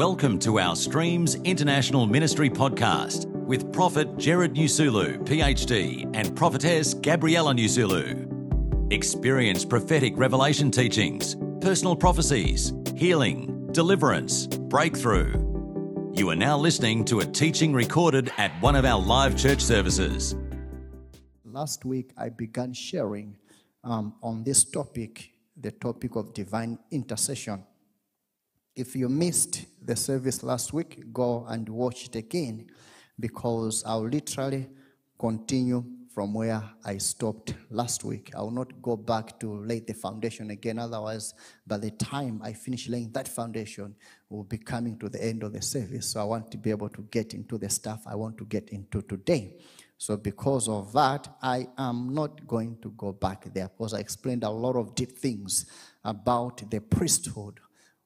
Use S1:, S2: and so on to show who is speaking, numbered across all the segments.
S1: Welcome to our Streams International Ministry podcast with Prophet Gerald Nyasulu, PhD, and Prophetess Gabriella Nyasulu. Experience prophetic revelation teachings, personal prophecies, healing, deliverance, breakthrough. You are now listening to a teaching recorded at one of our live church services.
S2: Last week, I began sharing um, on this topic, the topic of divine intercession. If you missed the service last week, go and watch it again because I'll literally continue from where I stopped last week. I will not go back to lay the foundation again. Otherwise, by the time I finish laying that foundation, we'll be coming to the end of the service. So I want to be able to get into the stuff I want to get into today. So, because of that, I am not going to go back there because I explained a lot of deep things about the priesthood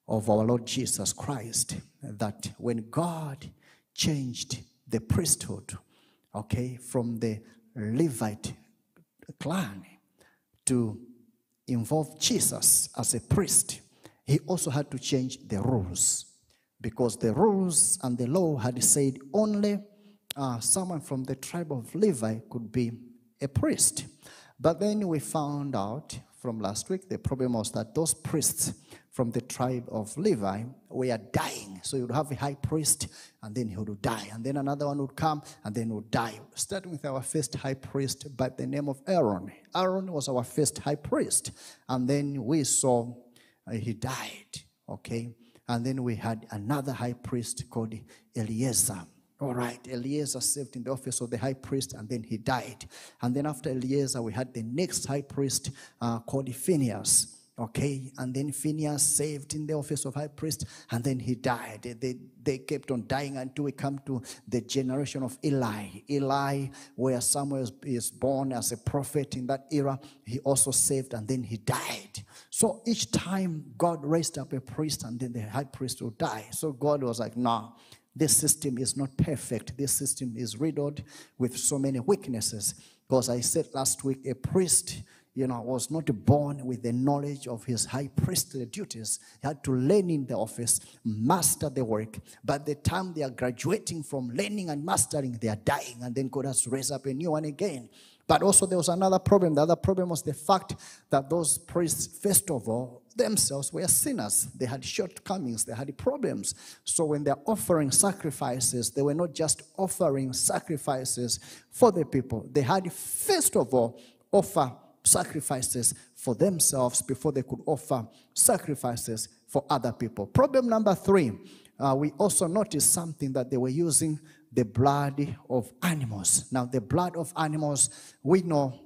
S2: of our Lord Jesus Christ. That when God changed the priesthood, okay, from the Levite clan to involve Jesus as a priest, he also had to change the rules because the rules and the law had said only uh, someone from the tribe of Levi could be a priest. But then we found out from last week the problem was that those priests from the tribe of Levi were dying. So you'd have a high priest, and then he would die. And then another one would come, and then would die. Starting with our first high priest by the name of Aaron. Aaron was our first high priest. And then we saw uh, he died, okay? And then we had another high priest called Eleazar. All right, Eleazar served in the office of the high priest and then he died. And then after Eleazar, we had the next high priest uh, called Phineas. Okay, and then Phineas saved in the office of high priest, and then he died. They, they kept on dying until we come to the generation of Eli. Eli, where Samuel is born as a prophet in that era, he also saved and then he died. So each time God raised up a priest, and then the high priest would die. So God was like, nah, this system is not perfect. This system is riddled with so many weaknesses. Because I said last week, a priest you know, was not born with the knowledge of his high priestly duties. He had to learn in the office, master the work. By the time they are graduating from learning and mastering, they are dying, and then God has to raise up a new one again. But also, there was another problem. The other problem was the fact that those priests, first of all, themselves were sinners. They had shortcomings, they had problems. So, when they're offering sacrifices, they were not just offering sacrifices for the people, they had, first of all, offer sacrifices for themselves before they could offer sacrifices for other people. Problem number three, uh, we also noticed something that they were using the blood of animals. Now, the blood of animals we know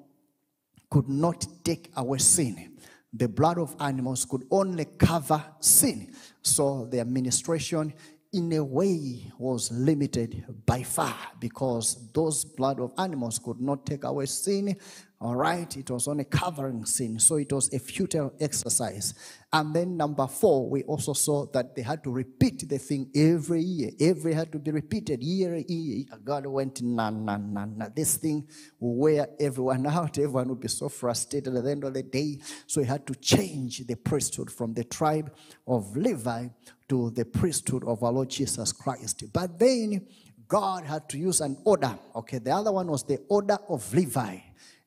S2: could not take away sin. The blood of animals could only cover sin. So, the administration in a way was limited by far because those blood of animals could not take away sin all right, it was only covering sin, so it was a futile exercise. And then number four, we also saw that they had to repeat the thing every year. Every had to be repeated year, year. God went, nah, nah, nah, nah. This thing will wear everyone out. Everyone would be so frustrated at the end of the day. So he had to change the priesthood from the tribe of Levi to the priesthood of our Lord Jesus Christ. But then God had to use an order. Okay, the other one was the order of Levi.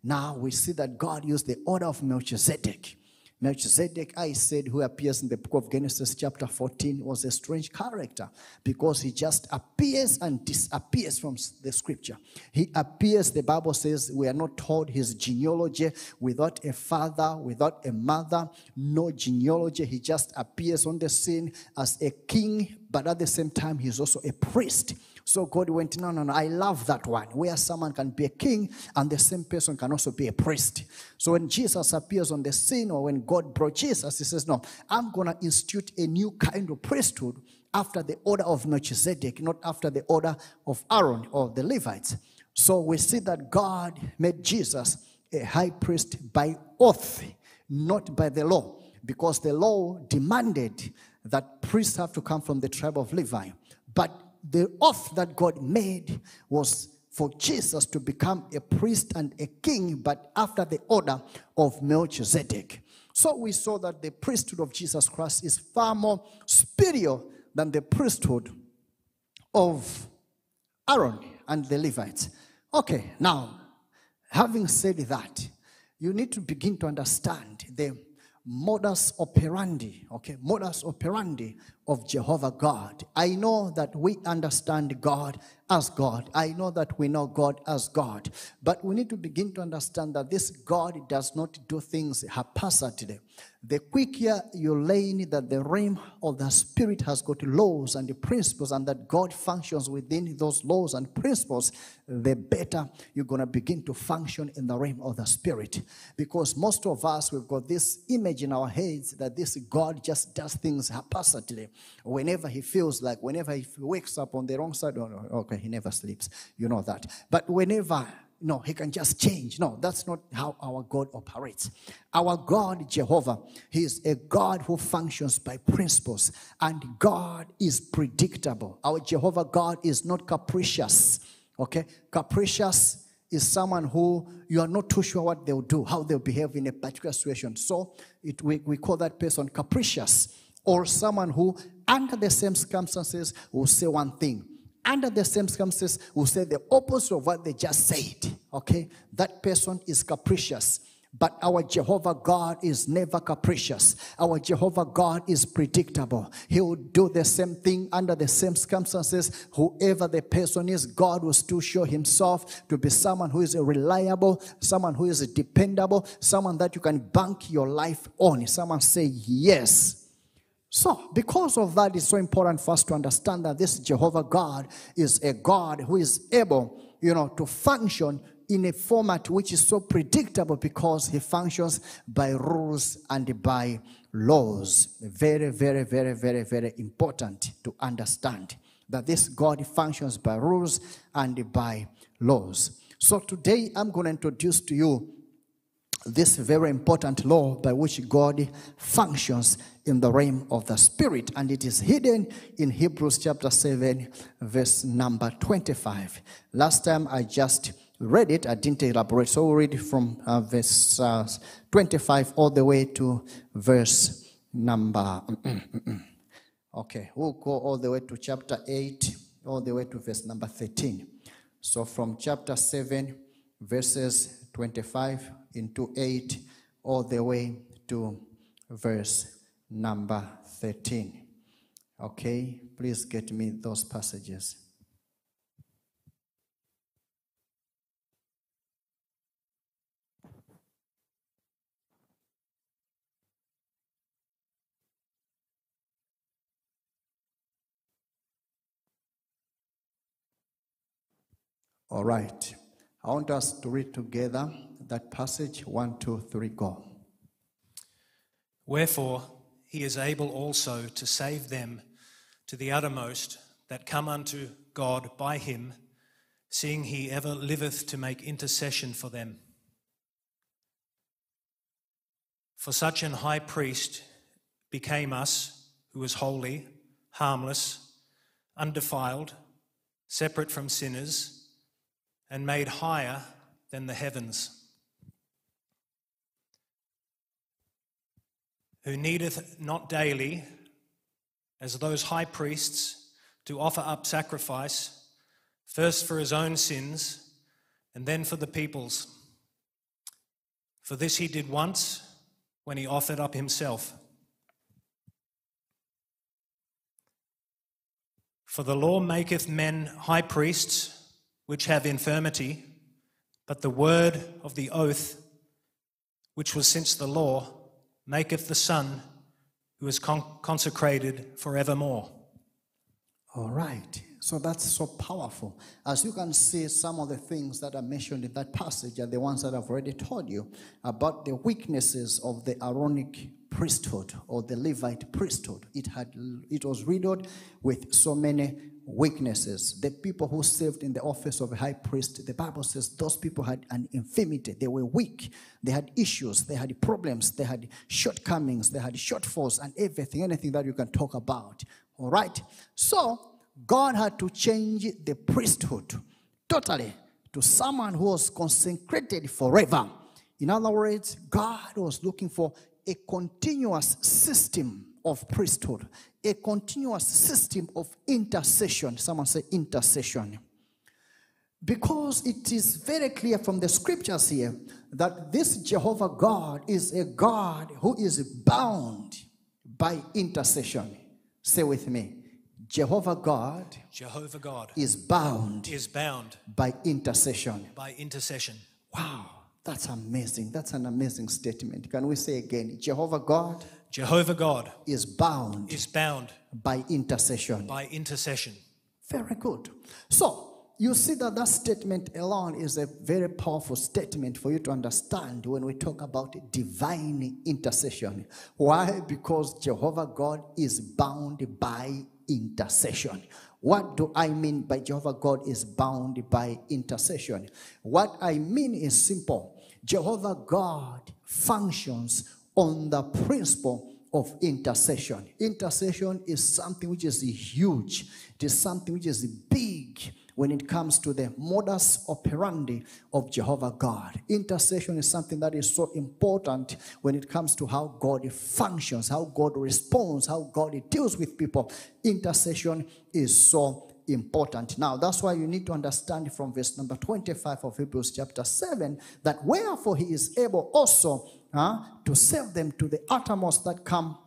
S2: Now we see that God used the order of Melchizedek. Melchizedek, I said, who appears in the book of Genesis, chapter 14, was a strange character because he just appears and disappears from the scripture. He appears, the Bible says, we are not told his genealogy without a father, without a mother, no genealogy. He just appears on the scene as a king, but at the same time, he's also a priest. So God went, no, no, no, I love that one, where someone can be a king and the same person can also be a priest. So when Jesus appears on the scene or when God brought Jesus, he says, no, I'm going to institute a new kind of priesthood after the order of Melchizedek, not after the order of Aaron or the Levites. So we see that God made Jesus a high priest by oath, not by the law, because the law demanded that priests have to come from the tribe of Levi. But the oath that God made was for Jesus to become a priest and a king, but after the order of Melchizedek. So we saw that the priesthood of Jesus Christ is far more superior than the priesthood of Aaron and the Levites. Okay, now, having said that, you need to begin to understand the modus operandi, okay, modus operandi of Jehovah God. I know that we understand God as God. I know that we know God as God. But we need to begin to understand that this God does not do things haphazardly. The quicker you learn that the realm of the spirit has got laws and principles and that God functions within those laws and principles, the better you're going to begin to function in the realm of the spirit. Because most of us, we've got this image in our heads that this God just does things haphazardly. Whenever he feels like, whenever he wakes up on the wrong side, oh, okay, he never sleeps. You know that. But whenever no, he can just change. No, that's not how our God operates. Our God, Jehovah, he is a God who functions by principles, and God is predictable. Our Jehovah God is not capricious. Okay? Capricious is someone who you are not too sure what they'll do, how they'll behave in a particular situation. So it, we, we call that person capricious, or someone who, under the same circumstances, will say one thing under the same circumstances will say the opposite of what they just said. Okay? That person is capricious. But our Jehovah God is never capricious. Our Jehovah God is predictable. He will do the same thing under the same circumstances. Whoever the person is, God will still show himself to be someone who is reliable, someone who is dependable, someone that you can bank your life on. Someone say yes. So, because of that, it's so important for us to understand that this Jehovah God is a God who is able, you know, to function in a format which is so predictable because he functions by rules and by laws. Very, very, very, very, very important to understand that this God functions by rules and by laws. So, today I'm going to introduce to you this very important law by which God functions in the realm of the spirit and it is hidden in Hebrews chapter 7 verse number 25 last time I just read it I didn't elaborate so we'll read from uh, verse uh, 25 all the way to verse number okay we'll go all the way to chapter 8 all the way to verse number 13 so from chapter 7 verses 25 into 8 all the way to verse number 13. Okay, please get me those passages. All right. I want us to read together that passage one, two, three, go.
S3: Wherefore, he is able also to save them to the uttermost that come unto God by him, seeing he ever liveth to make intercession for them. For such an high priest became us, who was holy, harmless, undefiled, separate from sinners, and made higher than the heavens who needeth not daily, as those high priests, to offer up sacrifice, first for his own sins, and then for the people's. For this he did once when he offered up himself. For the law maketh men high priests, which have infirmity, but the word of the oath, which was since the law, maketh the Son who is con- consecrated forevermore.
S2: All right. So that's so powerful. As you can see, some of the things that are mentioned in that passage are the ones that I've already told you about the weaknesses of the Aaronic priesthood or the Levite priesthood. It had it was riddled with so many weaknesses. The people who served in the office of a high priest, the Bible says those people had an infirmity. They were weak. They had issues. They had problems. They had shortcomings. They had shortfalls and everything, anything that you can talk about. All right. So God had to change the priesthood totally to someone who was consecrated forever. In other words, God was looking for a continuous system of priesthood, a continuous system of intercession. Someone say intercession. Because it is very clear from the scriptures here that this Jehovah God is a God who is bound by intercession. Say with me Jehovah God
S3: Jehovah God
S2: is bound
S3: is bound
S2: by intercession.
S3: by intercession.
S2: Wow, that's amazing. That's an amazing statement. Can we say again? Jehovah God
S3: Jehovah God
S2: is bound
S3: is bound
S2: by intercession.
S3: by intercession.
S2: Very good. So, you see that that statement alone is a very powerful statement for you to understand when we talk about divine intercession. Why? Because Jehovah God is bound by intercession. What do I mean by Jehovah God is bound by intercession? What I mean is simple Jehovah God functions on the principle of intercession. Intercession is something which is huge, it is something which is big when it comes to the modus operandi of Jehovah God. Intercession is something that is so important when it comes to how God functions, how God responds, how God deals with people. Intercession is so important. Now, that's why you need to understand from verse number 25 of Hebrews chapter 7 that wherefore he is able also to save them to the uttermost that come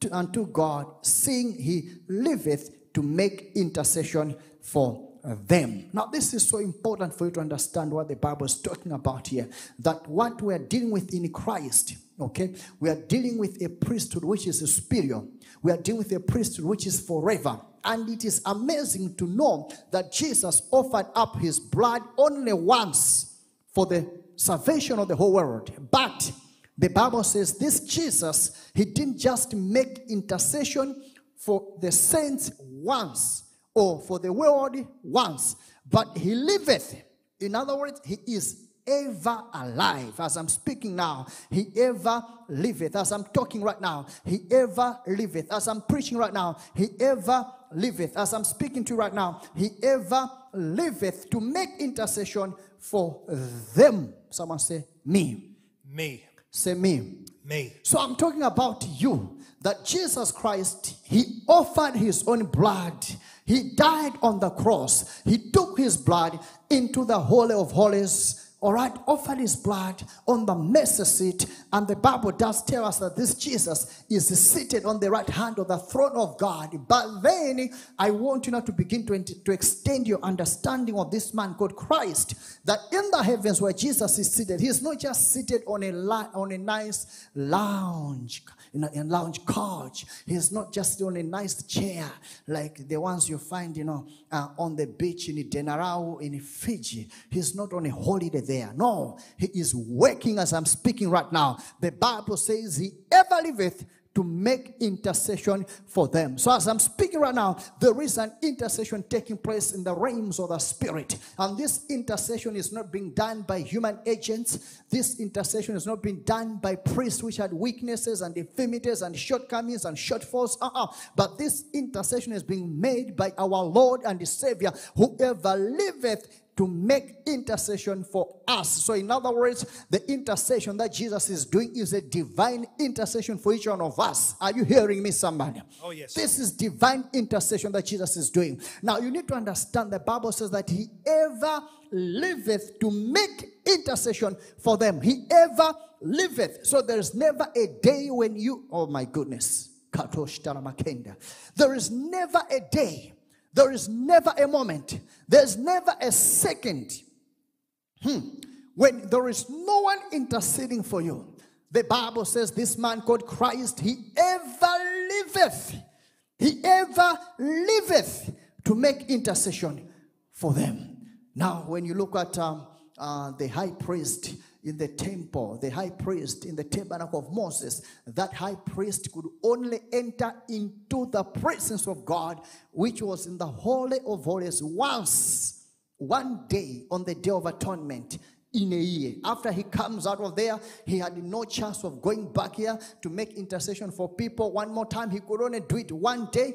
S2: to, unto God, seeing he liveth to make intercession for them. Now, this is so important for you to understand what the Bible is talking about here. That what we are dealing with in Christ, okay, we are dealing with a priesthood which is superior. We are dealing with a priesthood which is forever. And it is amazing to know that Jesus offered up his blood only once for the salvation of the whole world. But the Bible says this Jesus, he didn't just make intercession for the saints once or for the world once, but he liveth. In other words, he is ever alive. As I'm speaking now, he ever liveth. As I'm talking right now, he ever liveth. As I'm preaching right now, he ever liveth. As I'm speaking to you right now, he ever liveth to make intercession for them. Someone say, me.
S3: Me,
S2: Say, me.
S3: me.
S2: So I'm talking about you. That Jesus Christ, He offered His own blood. He died on the cross. He took His blood into the Holy of Holies. All right, offered his blood on the mercy seat, and the Bible does tell us that this Jesus is seated on the right hand of the throne of God. But then I want you now to begin to, to extend your understanding of this man called Christ. That in the heavens where Jesus is seated, he is not just seated on a on a nice lounge in a, in a lounge couch. He's not just on a nice chair like the ones you find, you know, uh, on the beach in Denarau in Fiji. He's not on a holiday there. No, he is working as I'm speaking right now. The Bible says he ever liveth to make intercession for them. So, as I'm speaking right now, there is an intercession taking place in the realms of the spirit. And this intercession is not being done by human agents. This intercession is not being done by priests which had weaknesses and infirmities and shortcomings and shortfalls. Uh-uh. But this intercession is being made by our Lord and the Savior, whoever liveth to make intercession for us. So, in other words, the intercession that Jesus is doing is a divine intercession for each one of us. Are you hearing me, somebody?
S3: Oh, yes.
S2: This is divine intercession that Jesus is doing. Now, you need to understand the Bible says that He ever liveth to make intercession for them. He ever liveth. So, there's never a day when you, oh my goodness. There is never a day there is never a moment, there's never a second hmm, when there is no one interceding for you. The Bible says this man called Christ, he ever liveth, he ever liveth to make intercession for them. Now, when you look at um, uh, the high priest, in the temple, the high priest in the tabernacle of Moses, that high priest could only enter into the presence of God, which was in the Holy of Holies once, one day on the Day of Atonement in a year. After he comes out of there, he had no chance of going back here to make intercession for people one more time. He could only do it one day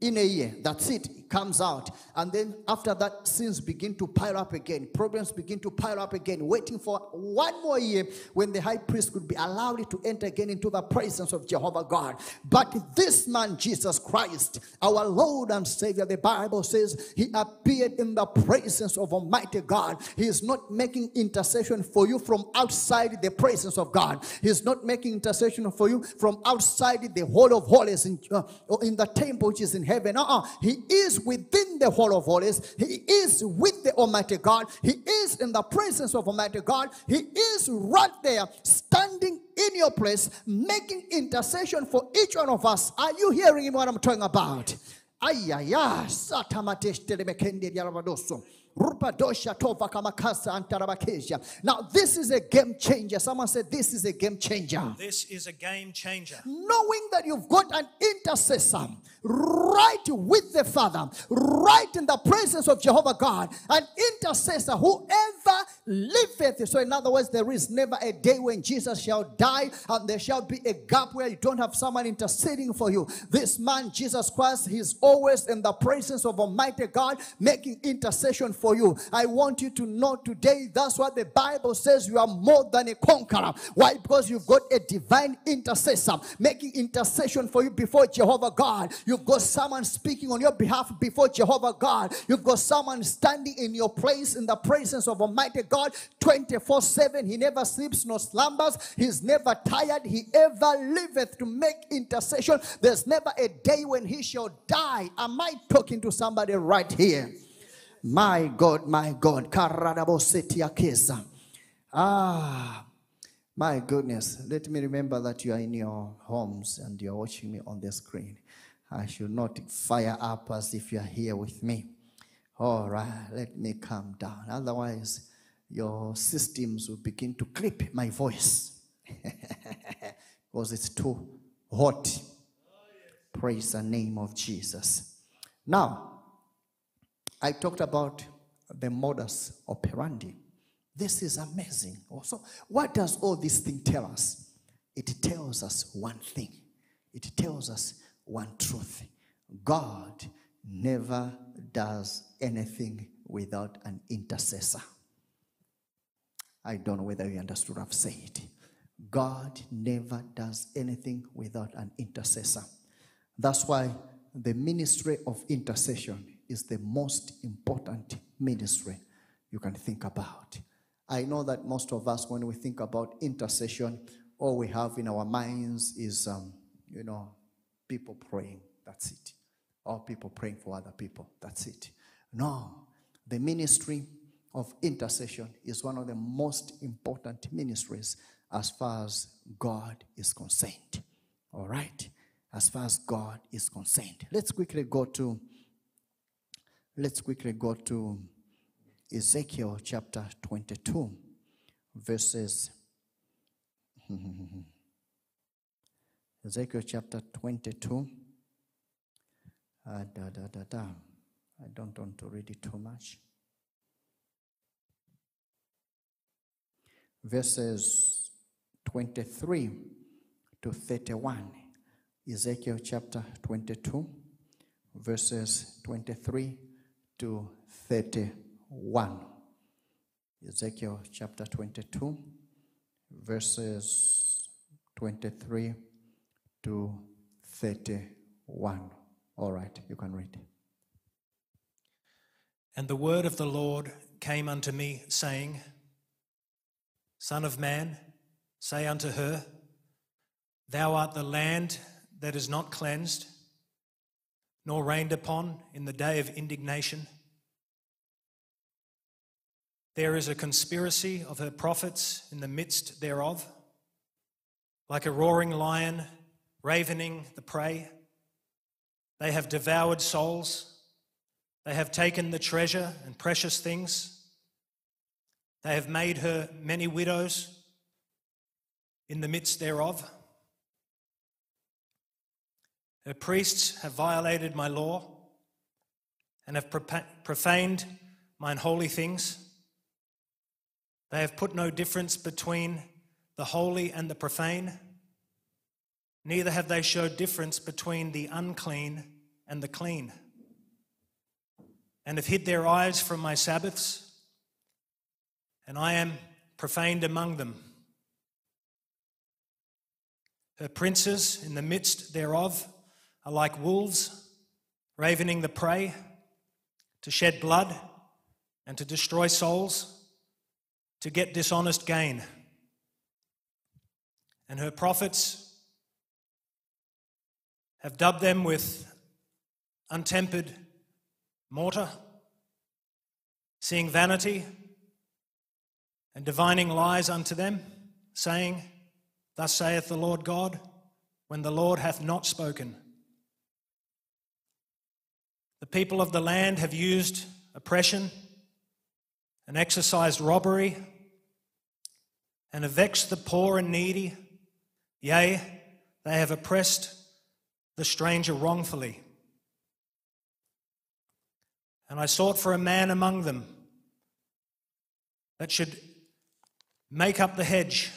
S2: in a year. That's it. Comes out. And then after that, sins begin to pile up again. Problems begin to pile up again, waiting for one more year when the high priest could be allowed to enter again into the presence of Jehovah God. But this man, Jesus Christ, our Lord and Savior, the Bible says he appeared in the presence of Almighty God. He is not making intercession for you from outside the presence of God. He is not making intercession for you from outside the hall of holies in, uh, in the temple which is in heaven. Uh-uh. He is within the hall of holies. He is with the Almighty God. He is in the presence of Almighty God. He is right there standing in your place, making intercession for each one of us. Are you hearing what I'm talking about? Ay, ay, ay. Satamatesh telemekendi yarabadoso. Rupadosha tova kamakasa antarabakesia. Now, this is a game changer. Someone said, This is a game changer.
S3: This is a game changer.
S2: Knowing that you've got an intercessor right with the Father, right in the presence of Jehovah God, an intercessor, whoever liveth. So, in other words, there is never a day when Jesus shall die and there shall be a gap where you don't have someone interceding for you. This man, Jesus Christ, he's always in the presence of Almighty God making intercession for you. I want you to know today that's what the Bible says you are more than a conqueror. Why? Because you've got a divine intercessor making intercession for you before Jehovah God. You've got someone speaking on your behalf before Jehovah God. You've got someone standing in your place in the presence of Almighty God 24 7. He never sleeps nor slumbers. He's never tired. He ever liveth to make intercession. There's never a day when he shall die. Am I talking to somebody right here? My God, my God. Ah, my goodness. Let me remember that you are in your homes and you're watching me on the screen. I should not fire up as if you're here with me. All right, let me calm down. Otherwise, your systems will begin to clip my voice because it's too hot. Praise the name of Jesus. Now, I talked about the modus operandi. This is amazing. Also, what does all this thing tell us? It tells us one thing. It tells us one truth. God never does anything without an intercessor. I don't know whether you understood what I've said. God never does anything without an intercessor. That's why the ministry of intercession is the most important ministry you can think about. I know that most of us, when we think about intercession, all we have in our minds is, um, you know, people praying. That's it. Or people praying for other people. That's it. No. The ministry of intercession is one of the most important ministries as far as God is concerned. All right? As far as God is concerned. Let's quickly go to let's quickly go to Ezekiel chapter 22 verses Ezekiel chapter 22 uh, da, da, da, da. I don't want to read it too much. Verses 23 to 31. Ezekiel chapter 22, verses 23 to 31. Ezekiel chapter 22, verses 23 to 31. All right, you can read.
S3: And the word of the Lord came unto me, saying, Son of man, say unto her, Thou art the land that is not cleansed, nor rained upon in the day of indignation. There is a conspiracy of her prophets in the midst thereof, like a roaring lion ravening the prey. They have devoured souls. They have taken the treasure and precious things. They have made her many widows in the midst thereof. Her priests have violated my law and have profaned mine holy things. They have put no difference between the holy and the profane. Neither have they showed difference between the unclean and the clean. and have hid their eyes from my Sabbaths, and I am profaned among them. Her princes in the midst thereof are like wolves, ravening the prey, to shed blood and to destroy souls, to get dishonest gain. And her prophets have dubbed them with untempered mortar, seeing vanity and divining lies unto them, saying, Thus saith the Lord God, when the Lord hath not spoken. The people of the land have used oppression and exercised robbery and have vexed the poor and needy. Yea, they have oppressed the stranger wrongfully. And I sought for a man among them that should make up the hedge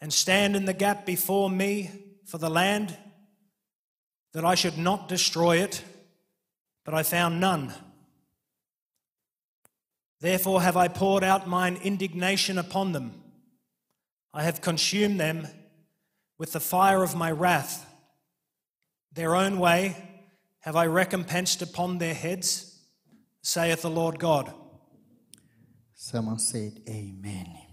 S3: and stand in the gap before me for the land, that I should not destroy it, but I found none. Therefore have I poured out mine indignation upon them. I have consumed them with the fire of my wrath. Their own way have I recompensed upon their heads, saith the Lord God.
S2: Someone said, Amen.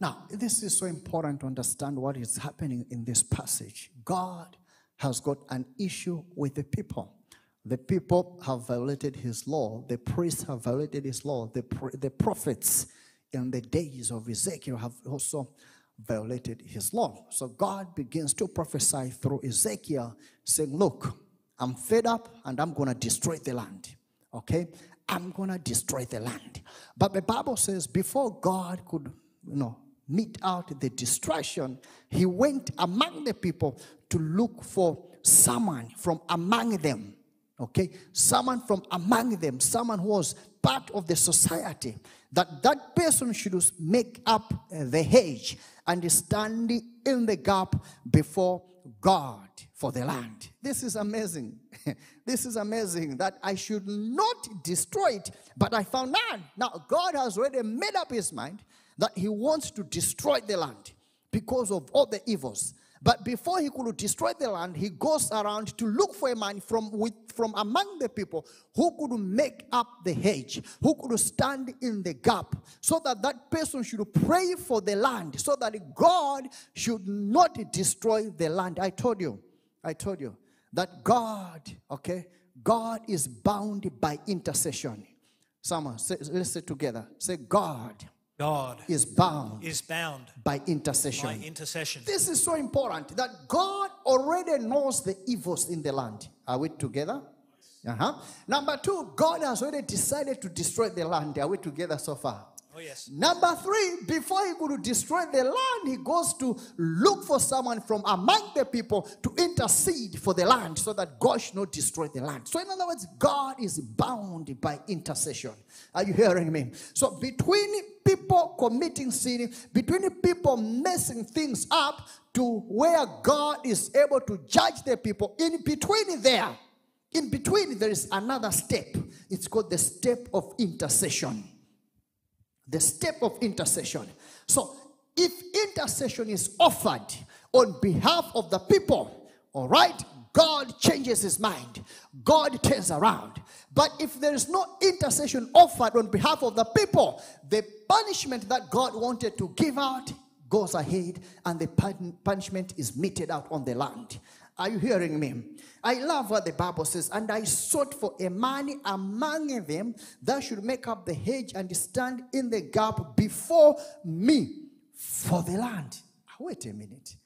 S2: Now, this is so important to understand what is happening in this passage. God has got an issue with the people. The people have violated his law. The priests have violated his law. The, the prophets in the days of Ezekiel have also violated his law. So God begins to prophesy through Ezekiel, saying, Look, I'm fed up and I'm going to destroy the land. Okay? I'm going to destroy the land. But the Bible says, before God could, you know, mete out the destruction, he went among the people to look for someone from among them. Okay, someone from among them, someone who was part of the society, that that person should make up the hedge and stand in the gap before God for the land. This is amazing. this is amazing that I should not destroy it, but I found none. Now, God has already made up his mind that he wants to destroy the land because of all the evils. But before he could destroy the land, he goes around to look for a man from, with, from among the people who could make up the hedge, who could stand in the gap, so that that person should pray for the land, so that God should not destroy the land. I told you, I told you that God, okay, God is bound by intercession. Someone, say, let's say together. Say, God
S3: God
S2: is bound
S3: is bound
S2: by intercession.
S3: by intercession.
S2: This is so important that God already knows the evils in the land. Are we together? Uh-huh. Number two, God has already decided to destroy the land. Are we together so far?
S3: Oh, yes.
S2: Number three, before he could destroy the land, he goes to look for someone from among the people to intercede for the land so that God should not destroy the land. So, in other words, God is bound by intercession. Are you hearing me? So, between people committing sin, between people messing things up to where God is able to judge the people, in between there, in between, there is another step. It's called the step of intercession. The step of intercession. So, if intercession is offered on behalf of the people, all right, God changes his mind. God turns around. But if there is no intercession offered on behalf of the people, the punishment that God wanted to give out goes ahead and the punishment is meted out on the land. Are you hearing me? I love what the Bible says. And I sought for a man among them that should make up the hedge and stand in the gap before me for the land. Ah, wait a minute.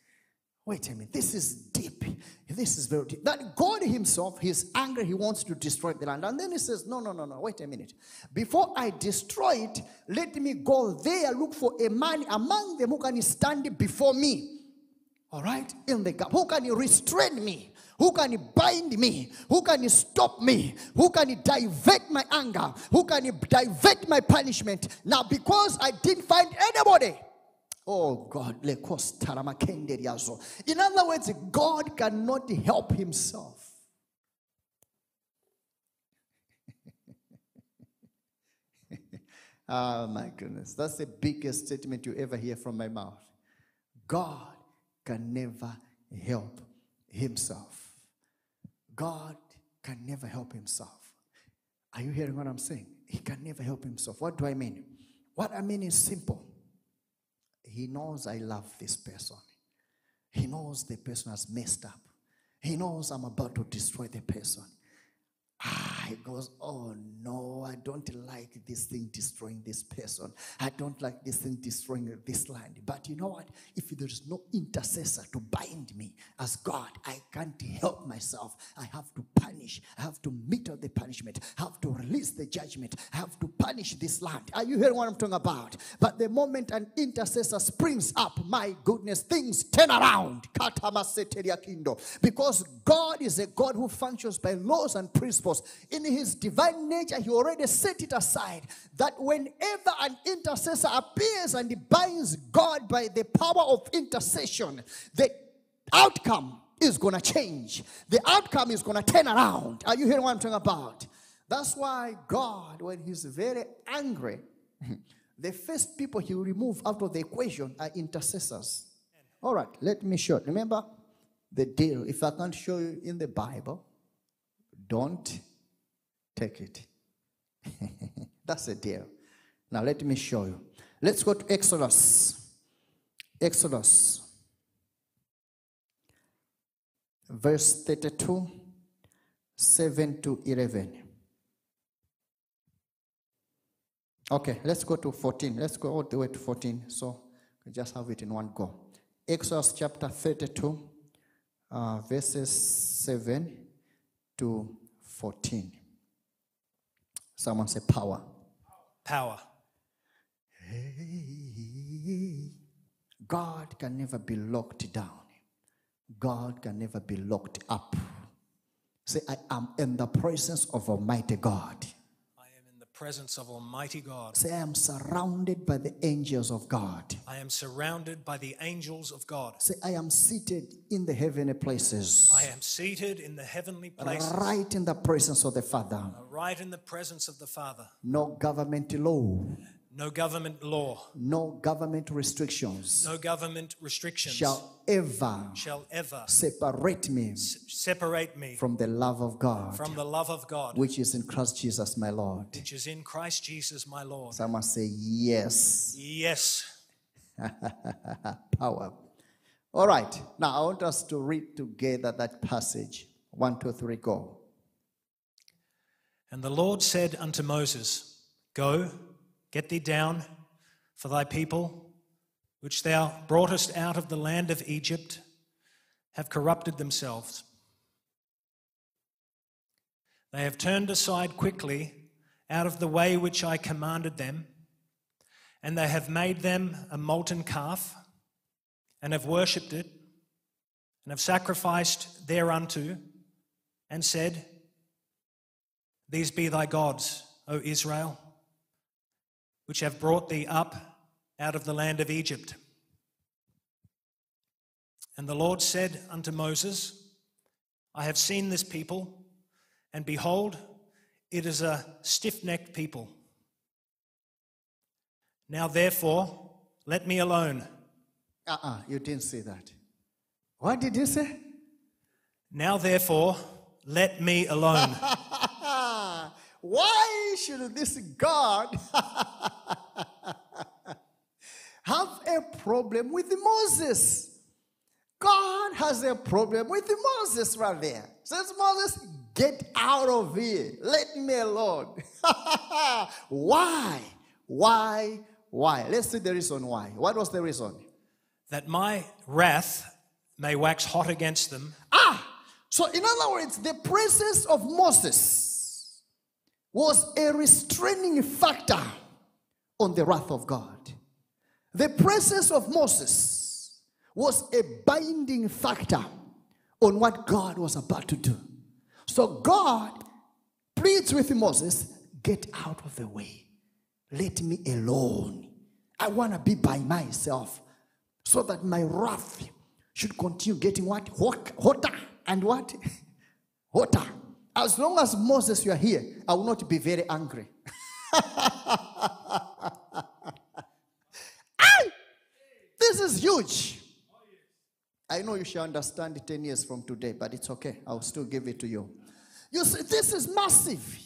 S2: Wait a minute. This is deep. This is very deep. That God Himself, He's angry, He wants to destroy the land. And then He says, No, no, no, no. Wait a minute. Before I destroy it, let me go there, look for a man among them who can stand before me all right, in the gap. Who can restrain me? Who can bind me? Who can stop me? Who can divert my anger? Who can divert my punishment? Now, because I didn't find anybody. Oh God, in other words, God cannot help himself. oh my goodness. That's the biggest statement you ever hear from my mouth. God can never help himself. God can never help himself. Are you hearing what I'm saying? He can never help himself. What do I mean? What I mean is simple. He knows I love this person. He knows the person has messed up. He knows I'm about to destroy the person. Ah, he goes, Oh no, I don't like this thing destroying this person. I don't like this thing destroying this land. But you know what? If there's no intercessor to bind me as God, I can't help myself. I have to punish. I have to mete out the punishment. I have to release the judgment. I have to punish this land. Are you hearing what I'm talking about? But the moment an intercessor springs up, my goodness, things turn around. Because God is a God who functions by laws and principles in his divine nature, he already set it aside that whenever an intercessor appears and binds God by the power of intercession, the outcome is going to change. The outcome is going to turn around. Are you hearing what I'm talking about? That's why God, when he's very angry, the first people he will remove out of the equation are intercessors. All right, let me show. Remember the deal. If I can't show you in the Bible, don't take it. That's a deal. Now, let me show you. Let's go to Exodus. Exodus, verse 32, 7 to 11. Okay, let's go to 14. Let's go all the way to 14. So we just have it in one go. Exodus chapter 32, uh, verses 7 to 14. Someone say power.
S3: Power.
S2: God can never be locked down. God can never be locked up. Say, I am in the presence of Almighty God
S3: presence of Almighty God.
S2: Say, I am surrounded by the angels of God.
S3: I am surrounded by the angels of God.
S2: Say, I am seated in the heavenly places.
S3: I am seated in the heavenly places.
S2: Right in the presence of the Father.
S3: Right in the presence of the Father.
S2: No government law
S3: no government law.
S2: No government restrictions.
S3: No government restrictions.
S2: Shall ever.
S3: Shall ever.
S2: Separate me.
S3: S- separate me.
S2: From the love of God.
S3: From the love of God.
S2: Which is in Christ Jesus my Lord.
S3: Which is in Christ Jesus my Lord.
S2: Someone say yes.
S3: Yes.
S2: Power. All right. Now I want us to read together that passage. One, two, three, go.
S3: And the Lord said unto Moses, Go Get thee down, for thy people, which thou broughtest out of the land of Egypt, have corrupted themselves. They have turned aside quickly out of the way which I commanded them, and they have made them a molten calf, and have worshipped it, and have sacrificed thereunto, and said, These be thy gods, O Israel which have brought thee up out of the land of Egypt. And the Lord said unto Moses, I have seen this people, and behold, it is a stiff necked people. Now, therefore, let me alone.
S2: Uh uh-uh, uh you didn't say that. What did you say?
S3: Now, therefore, let me alone.
S2: Why should this God have a problem with Moses? God has a problem with Moses right there. Says Moses, get out of here. Let me alone. why? Why? Why? Let's see the reason why. What was the reason?
S3: That my wrath may wax hot against them.
S2: Ah, so in other words, the presence of Moses was a restraining factor on the wrath of God. The presence of Moses was a binding factor on what God was about to do. So God pleads with Moses get out of the way. Let me alone. I want to be by myself so that my wrath should continue getting what? Hotter and what? Hotter as long as Moses, you are here, I will not be very angry. This is huge. I know you shall understand 10 years from today, but it's okay. I'll still give it to you. You see, this is massive.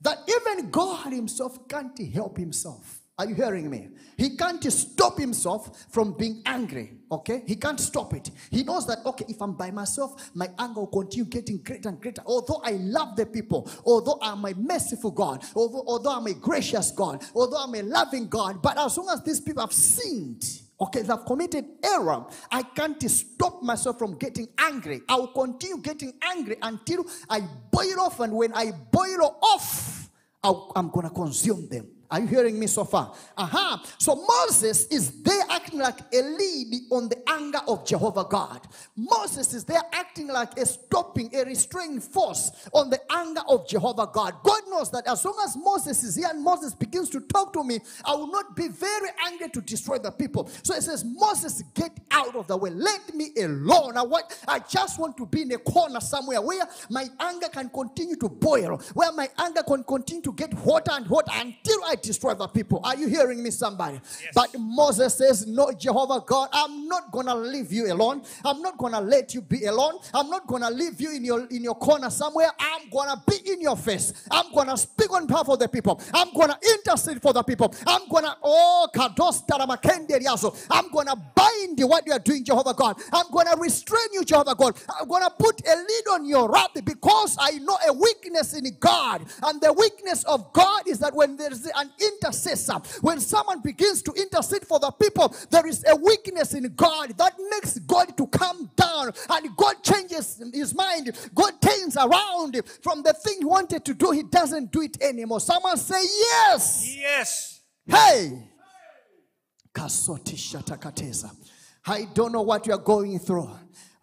S2: That even God Himself can't help Himself. Are you hearing me? He can't stop himself from being angry. Okay? He can't stop it. He knows that, okay, if I'm by myself, my anger will continue getting greater and greater. Although I love the people, although I'm a merciful God, although, I'm a gracious God, although I'm a loving God, but as long as these people have sinned, okay, they've committed error, I can't stop myself from getting angry. I will continue getting angry until I boil off, and when I boil off, I'll, I'm going to consume them. Are you hearing me so far? Aha. Uh-huh. So Moses is there acting like a lead on the anger of Jehovah God. Moses is there acting like a stopping, a restraining force on the anger of Jehovah God. God knows that as long as Moses is here and Moses begins to talk to me, I will not be very angry to destroy the people. So he says, Moses, get out of the way. Let me alone. I, want, I just want to be in a corner somewhere where my anger can continue to boil, where my anger can continue to get hotter and hotter until I destroy the people. Are you hearing me, somebody? Yes. But Moses says, No, Jehovah God, I'm not gonna leave you alone. I'm not gonna let you be alone. I'm not gonna leave you in your in your corner somewhere. I'm gonna be in your face. I'm gonna speak on behalf of the people. I'm gonna intercede for the people. I'm gonna oh kados I'm gonna bind what you are doing, Jehovah God. I'm gonna restrain you, Jehovah God. I'm gonna put a lid on your wrath because I know a weakness in God, and the weakness of God is that when there's an an intercessor. When someone begins to intercede for the people, there is a weakness in God that makes God to come down and God changes his mind. God turns around from the thing he wanted to do, he doesn't do it anymore. Someone say, Yes.
S3: Yes.
S2: Hey. I don't know what you are going through.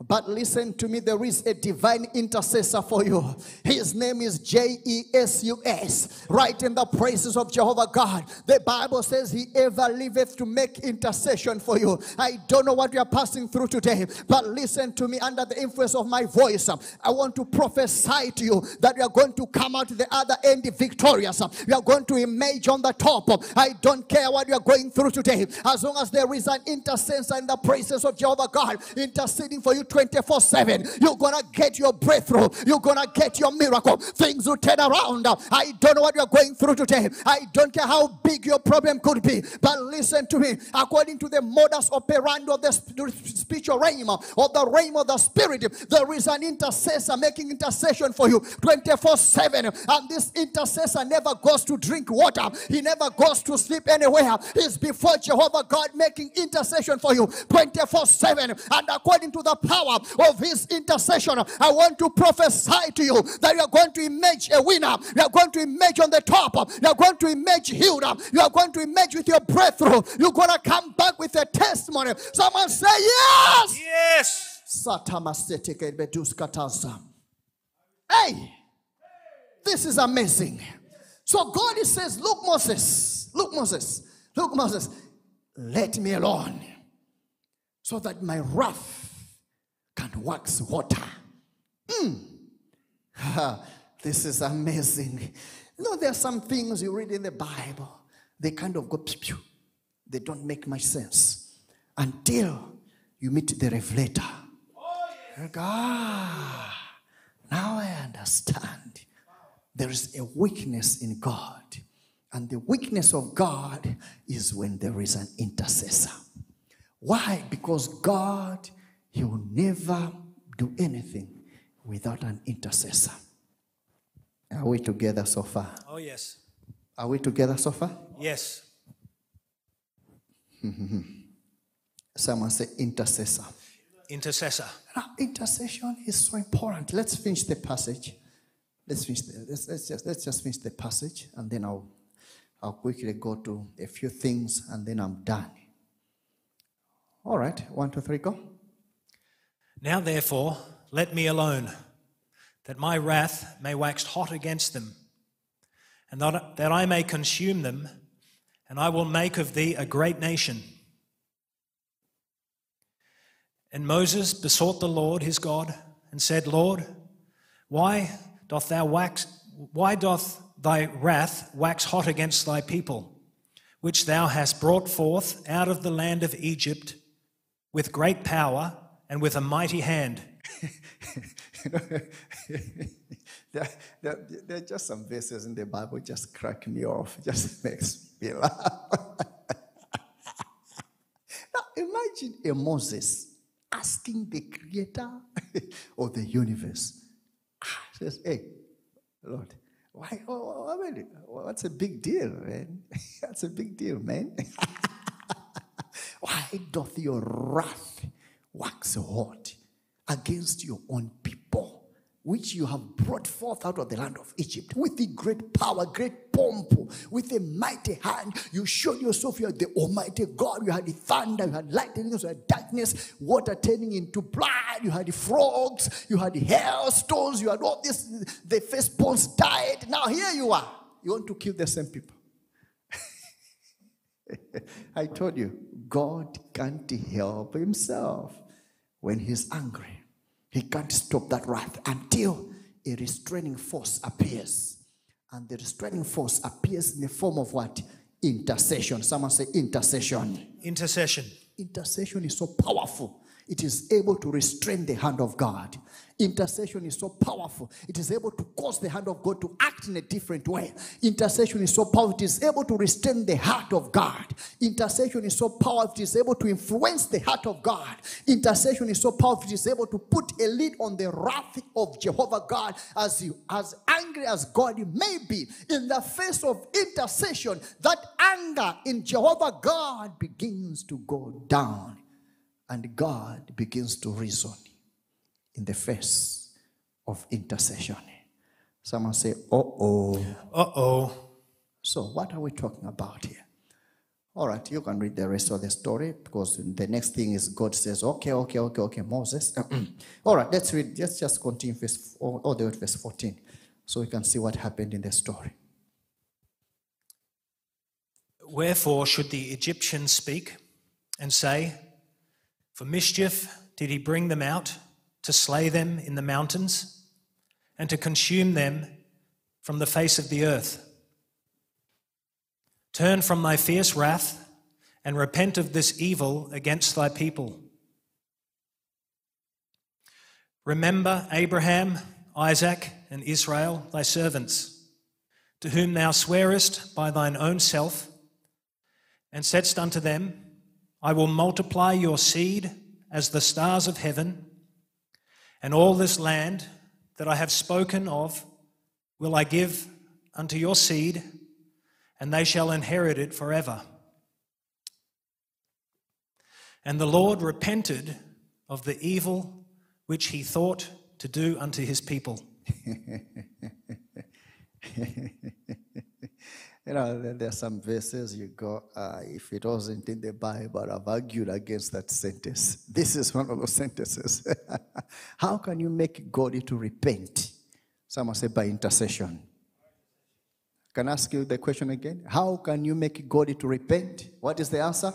S2: But listen to me, there is a divine intercessor for you. His name is J E S U S. Right in the praises of Jehovah God. The Bible says he ever liveth to make intercession for you. I don't know what you are passing through today, but listen to me under the influence of my voice. I want to prophesy to you that you are going to come out the other end victorious. You are going to emerge on the top. I don't care what you are going through today, as long as there is an intercessor in the praises of Jehovah God interceding for you 24 7. You're gonna get your breakthrough, you're gonna get your miracle. Things will turn around. I don't know what you're going through today. I don't care how big your problem could be, but listen to me. According to the modus operandi of the spiritual realm, of the realm of the spirit, there is an intercessor making intercession for you 24 7. And this intercessor never goes to drink water, he never goes to sleep anywhere. He's before Jehovah God making intercession for you 24 7. And according to the power of his intercession, I want to prophesy to you that you are going to emerge a winner. You are going to emerge on the top. You are going to emerge healed. Up, you are going to emerge with your breakthrough. You're going to come back with a testimony. Someone say yes.
S3: Yes.
S2: Hey, this is amazing. So God says, Look, Moses, look, Moses, look, Moses, let me alone so that my wrath can wax water. Mm. this is amazing. You know, there are some things you read in the Bible, they kind of go pew, pew. They don't make much sense until you meet the revelator. Oh, yes. Ah, now I understand. There is a weakness in God. And the weakness of God is when there is an intercessor. Why? Because God he will never do anything without an intercessor. Are we together so far?
S3: Oh, yes.
S2: Are we together so far?
S3: Yes.
S2: Someone say intercessor.
S3: Intercessor.
S2: Now, intercession is so important. Let's finish the passage. Let's finish. The, let's, let's just let's just finish the passage, and then I'll I'll quickly go to a few things, and then I'm done. All right, one, two, three, go.
S3: Now, therefore, let me alone, that my wrath may wax hot against them, and that, I may consume them, and I will make of thee a great nation. And Moses besought the Lord his God and said, Lord, why doth thou wax why doth thy wrath wax hot against thy people, which thou hast brought forth out of the land of Egypt with great power and with a mighty hand.
S2: There, there, there are just some verses in the Bible just crack me off, just makes me laugh. now imagine a Moses asking the creator of the universe, ah, says, hey, Lord, why, what's a big deal, man? That's a big deal, man. why doth your wrath wax hot against your own people, which you have brought forth out of the land of Egypt with the great power, great pomp, with a mighty hand? You showed yourself you are the Almighty God. You had the thunder, you had lightning, you had darkness, water turning into blood, you had the frogs, you had the hailstones, you had all this. The firstborns died. Now here you are. You want to kill the same people. I told you, God can't help himself when he's angry. He can't stop that wrath until a restraining force appears. And the restraining force appears in the form of what? Intercession. Someone say intercession.
S3: Intercession.
S2: Intercession is so powerful. It is able to restrain the hand of God. Intercession is so powerful. It is able to cause the hand of God to act in a different way. Intercession is so powerful. It is able to restrain the heart of God. Intercession is so powerful. It is able to influence the heart of God. Intercession is so powerful. It is able to put a lid on the wrath of Jehovah God as you, as angry as God may be. In the face of intercession, that anger in Jehovah God begins to go down and God begins to reason in the face of intercession. Someone say, oh, oh.
S3: Uh oh.
S2: So, what are we talking about here? All right, you can read the rest of the story because the next thing is God says, okay, okay, okay, okay, Moses. all right, let's read, let's just continue verse, all all the way to verse 14 so we can see what happened in the story.
S3: Wherefore should the Egyptians speak and say, For mischief did he bring them out to slay them in the mountains and to consume them from the face of the earth? Turn from thy fierce wrath and repent of this evil against thy people. Remember Abraham, Isaac, and Israel, thy servants, to whom thou swearest by thine own self, and saidst unto them, I will multiply your seed as the stars of heaven, and all this land that I have spoken of will I give unto your seed, and they shall inherit it forever. And the Lord repented of the evil which he thought to do unto his people.
S2: You know, there there are some verses you go, uh, if it wasn't in the Bible, I've argued against that sentence. This is one of those sentences. How can you make God to repent? Someone say by intercession. Can I ask you the question again? How can you make God to repent? What is the answer?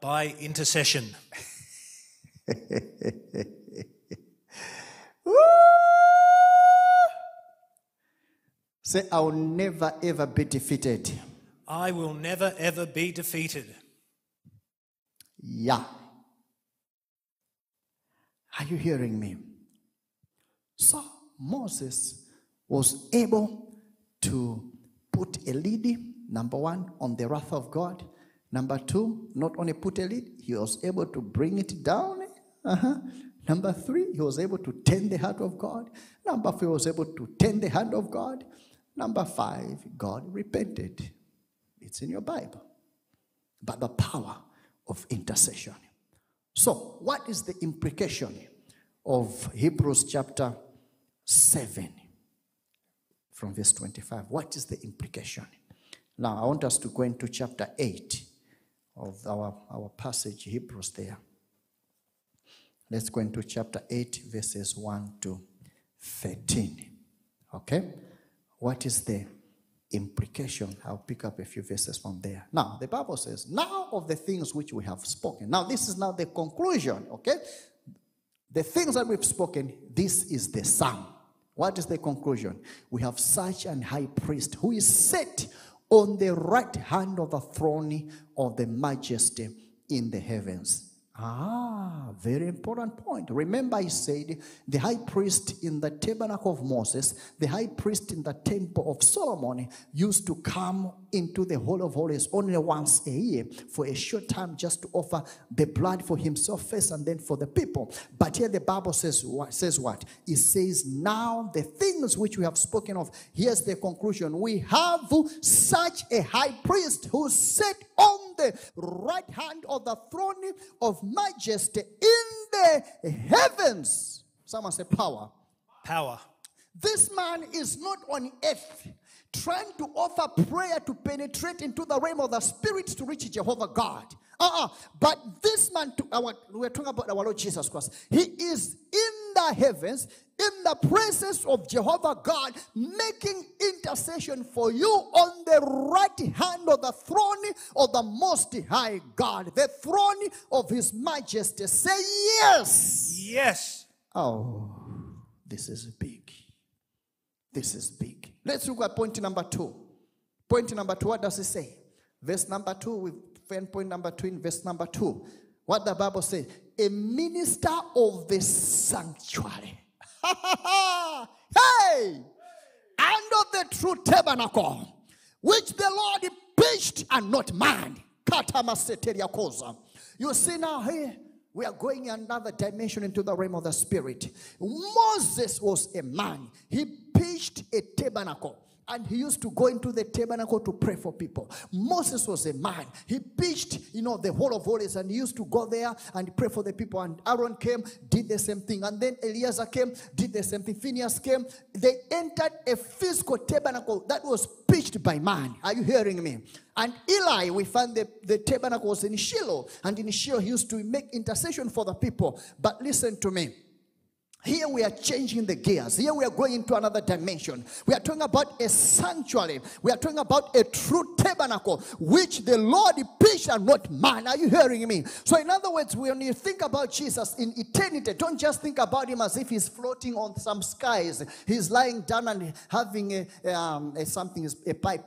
S3: By intercession.
S2: Woo! Say, I'll never ever be defeated.
S3: I will never ever be defeated.
S2: Yeah. Are you hearing me? So Moses was able to put a lid, number one, on the wrath of God. Number two, not only put a lid, he was able to bring it down. Uh-huh. Number three, he was able to turn the heart of God. Number four, he was able to turn the hand of God. Number five, God repented. It's in your Bible. By the power of intercession. So, what is the implication of Hebrews chapter 7 from verse 25? What is the implication? Now, I want us to go into chapter 8 of our, our passage, Hebrews there. Let's go into chapter 8, verses 1 to 13. Okay? What is the implication? I'll pick up a few verses from there. Now, the Bible says, Now of the things which we have spoken. Now, this is now the conclusion, okay? The things that we've spoken, this is the sum. What is the conclusion? We have such an high priest who is set on the right hand of the throne of the majesty in the heavens. Ah, very important point. Remember, I said the high priest in the tabernacle of Moses, the high priest in the temple of Solomon, used to come into the Holy of Holies only once a year for a short time just to offer the blood for himself first and then for the people. But here the Bible says? Says what? It says, Now the things which we have spoken of, here's the conclusion. We have such a high priest who sat on the right hand of the throne of majesty in the heavens. Someone say power.
S3: Power.
S2: This man is not on earth trying to offer prayer to penetrate into the realm of the spirit to reach Jehovah God. Uh-uh. But this man, to our, we're talking about our Lord Jesus Christ. He is in the heavens, in the presence of Jehovah God, making intercession for you on the right hand of the throne of the Most High God, the throne of His Majesty. Say yes.
S3: Yes.
S2: Oh, this is big. This is big. Let's look at point number two. Point number two, what does it say? Verse number two, we find point number two in verse number two. What the Bible says, a minister of the sanctuary. hey! And of the true tabernacle, which the Lord pitched and not man. You see now here, we are going another dimension into the realm of the spirit. Moses was a man. He pitched a tabernacle. And he used to go into the tabernacle to pray for people. Moses was a man. He pitched, you know, the Holy of Holies and he used to go there and pray for the people. And Aaron came, did the same thing. And then Eliezer came, did the same thing. Phineas came. They entered a physical tabernacle that was pitched by man. Are you hearing me? And Eli, we find the, the tabernacle was in Shiloh. And in Shiloh, he used to make intercession for the people. But listen to me. Here we are changing the gears. Here we are going into another dimension. We are talking about a sanctuary. We are talking about a true tabernacle, which the Lord pitched and not man. Are you hearing me? So, in other words, when you think about Jesus in eternity, don't just think about him as if he's floating on some skies. He's lying down and having a, um, a something, a pipe.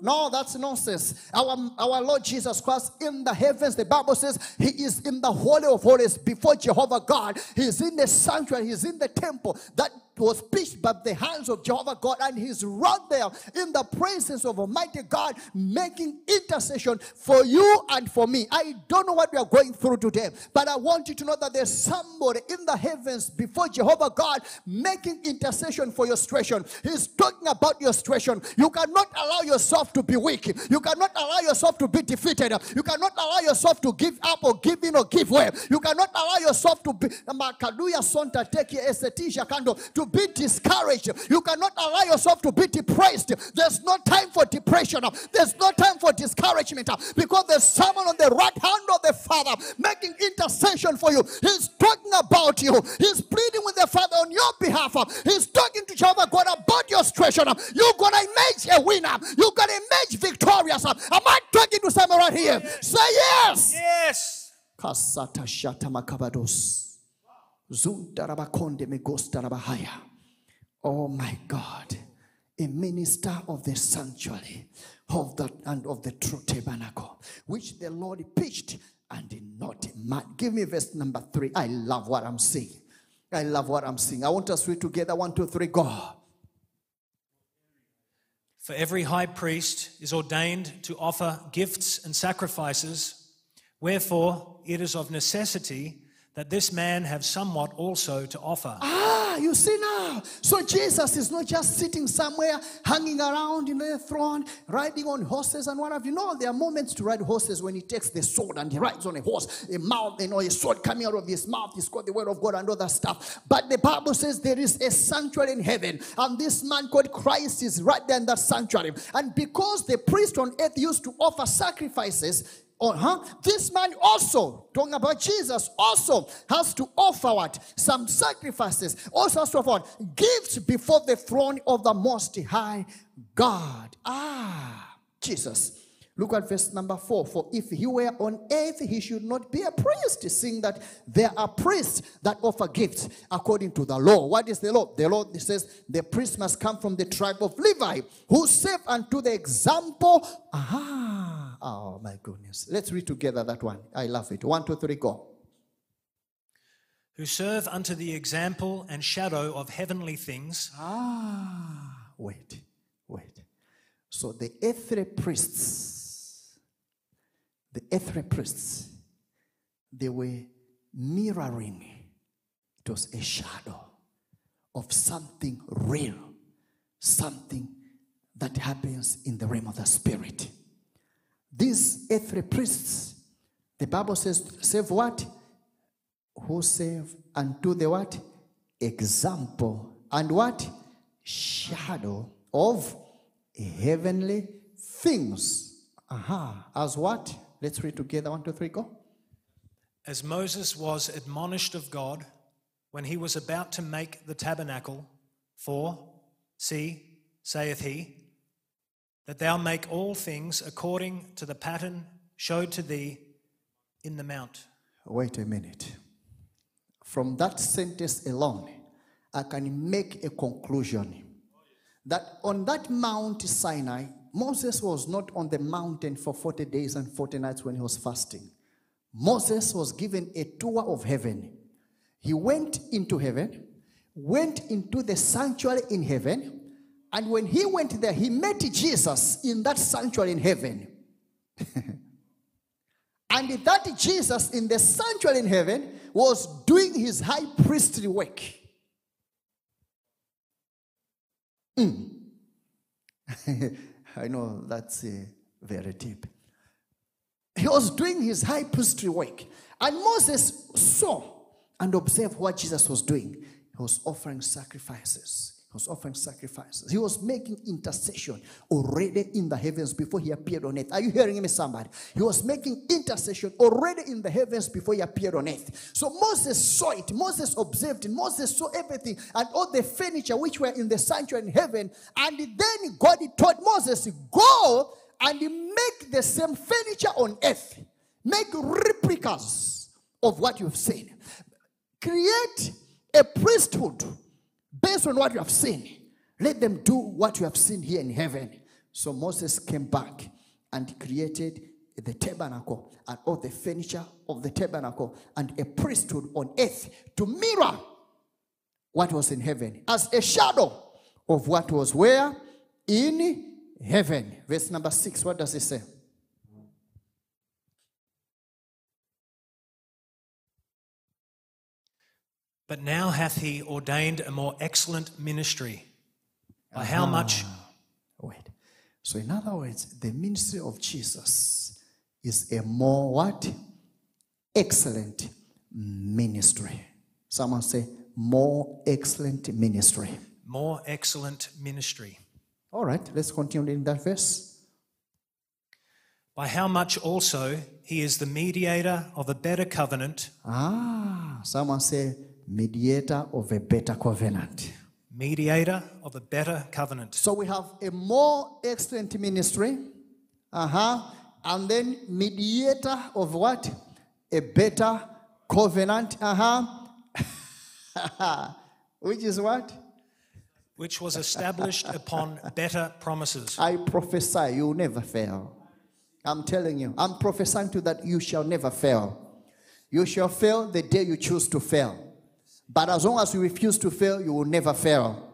S2: No, that's nonsense. Our, our Lord Jesus Christ in the heavens, the Bible says he is in the holy of holies before Jehovah God. He's in the sanctuary, he's in the temple. That was pitched by the hands of Jehovah God, and he's right there in the presence of Almighty God, making intercession for you and for me. I don't know what we are going through today, but I want you to know that there's somebody in the heavens before Jehovah God making intercession for your situation. He's talking about your situation. You cannot allow yourself to be weak, you cannot allow yourself to be defeated, you cannot allow yourself to give up or give in or give way, you cannot allow yourself to be to be discouraged. You cannot allow yourself to be depressed. There's no time for depression. There's no time for discouragement because there's someone on the right hand of the Father making intercession for you. He's talking about you. He's pleading with the Father on your behalf. He's talking to Jehovah God about your situation. You're gonna emerge a winner. You're gonna emerge victorious. Am I talking to someone right here? Say yes.
S3: Yes.
S2: Kasata shata makabados. Oh my God, a minister of the sanctuary of the and of the true tabernacle, which the Lord pitched and did not man. Give me verse number three. I love what I'm saying. I love what I'm saying. I want us to read together. One, two, three, go.
S3: For every high priest is ordained to offer gifts and sacrifices, wherefore it is of necessity that this man have somewhat also to offer.
S2: Ah, you see now. So Jesus is not just sitting somewhere, hanging around in the throne, riding on horses and what have you. No, there are moments to ride horses when he takes the sword and he rides on a horse, a mouth, you know, a sword coming out of his mouth. He's got the word of God and other stuff. But the Bible says there is a sanctuary in heaven, and this man called Christ is right there in that sanctuary. And because the priest on earth used to offer sacrifices, uh-huh. This man also, talking about Jesus, also has to offer what? Some sacrifices. Also has to offer what? Gifts before the throne of the Most High God. Ah, Jesus. Look at verse number four. For if he were on earth, he should not be a priest, seeing that there are priests that offer gifts according to the law. What is the law? The law says the priest must come from the tribe of Levi, who serve unto the example. Aha Oh my goodness. Let's read together that one. I love it. One, two, three, go.
S3: Who serve unto the example and shadow of heavenly things,
S2: Ah, wait, wait. So the earthly priests, the earthly priests, they were mirroring. It was a shadow of something real, something that happens in the realm of the spirit. These earthly priests, the Bible says, save what? Who save unto the what? Example and what? Shadow of heavenly things. Aha. As what? Let's read together. One, two, three, go.
S3: as Moses was admonished of God when he was about to make the tabernacle. For, see, saith he, that thou make all things according to the pattern showed to thee in the mount.
S2: Wait a minute. From that sentence alone, I can make a conclusion that on that Mount Sinai, Moses was not on the mountain for 40 days and 40 nights when he was fasting. Moses was given a tour of heaven. He went into heaven, went into the sanctuary in heaven, and when he went there, he met Jesus in that sanctuary in heaven. And that Jesus in the sanctuary in heaven was doing his high priestly work. Mm. I know that's uh, very deep. He was doing his high priestly work. And Moses saw and observed what Jesus was doing. He was offering sacrifices. Was offering sacrifices. He was making intercession already in the heavens before he appeared on earth. Are you hearing me, somebody? He was making intercession already in the heavens before he appeared on earth. So Moses saw it. Moses observed it. Moses saw everything and all the furniture which were in the sanctuary in heaven. And then God told Moses, Go and make the same furniture on earth. Make replicas of what you've seen. Create a priesthood based on what you have seen. Let them do what you have seen here in heaven. So Moses came back and created the tabernacle and all the furniture of the tabernacle and a priesthood on earth to mirror what was in heaven as a shadow of what was where in heaven. Verse number six, what does it say?
S3: But now hath he ordained a more excellent ministry. By how much?
S2: Wait. So, in other words, the ministry of Jesus is a more what? Excellent ministry. Someone say, more excellent ministry.
S3: More excellent ministry.
S2: All right, let's continue in that verse.
S3: By how much also he is the mediator of a better covenant,
S2: Ah, someone say, mediator of a better covenant.
S3: mediator of a better covenant.
S2: So we have a more excellent ministry, uh huh, and then mediator of what? A better covenant, uh huh. Which is what?
S3: which was established upon better promises.
S2: I prophesy you will never fail. I'm telling you, I'm prophesying to that you shall never fail. You shall fail the day you choose to fail. But as long as you refuse to fail, you will never fail.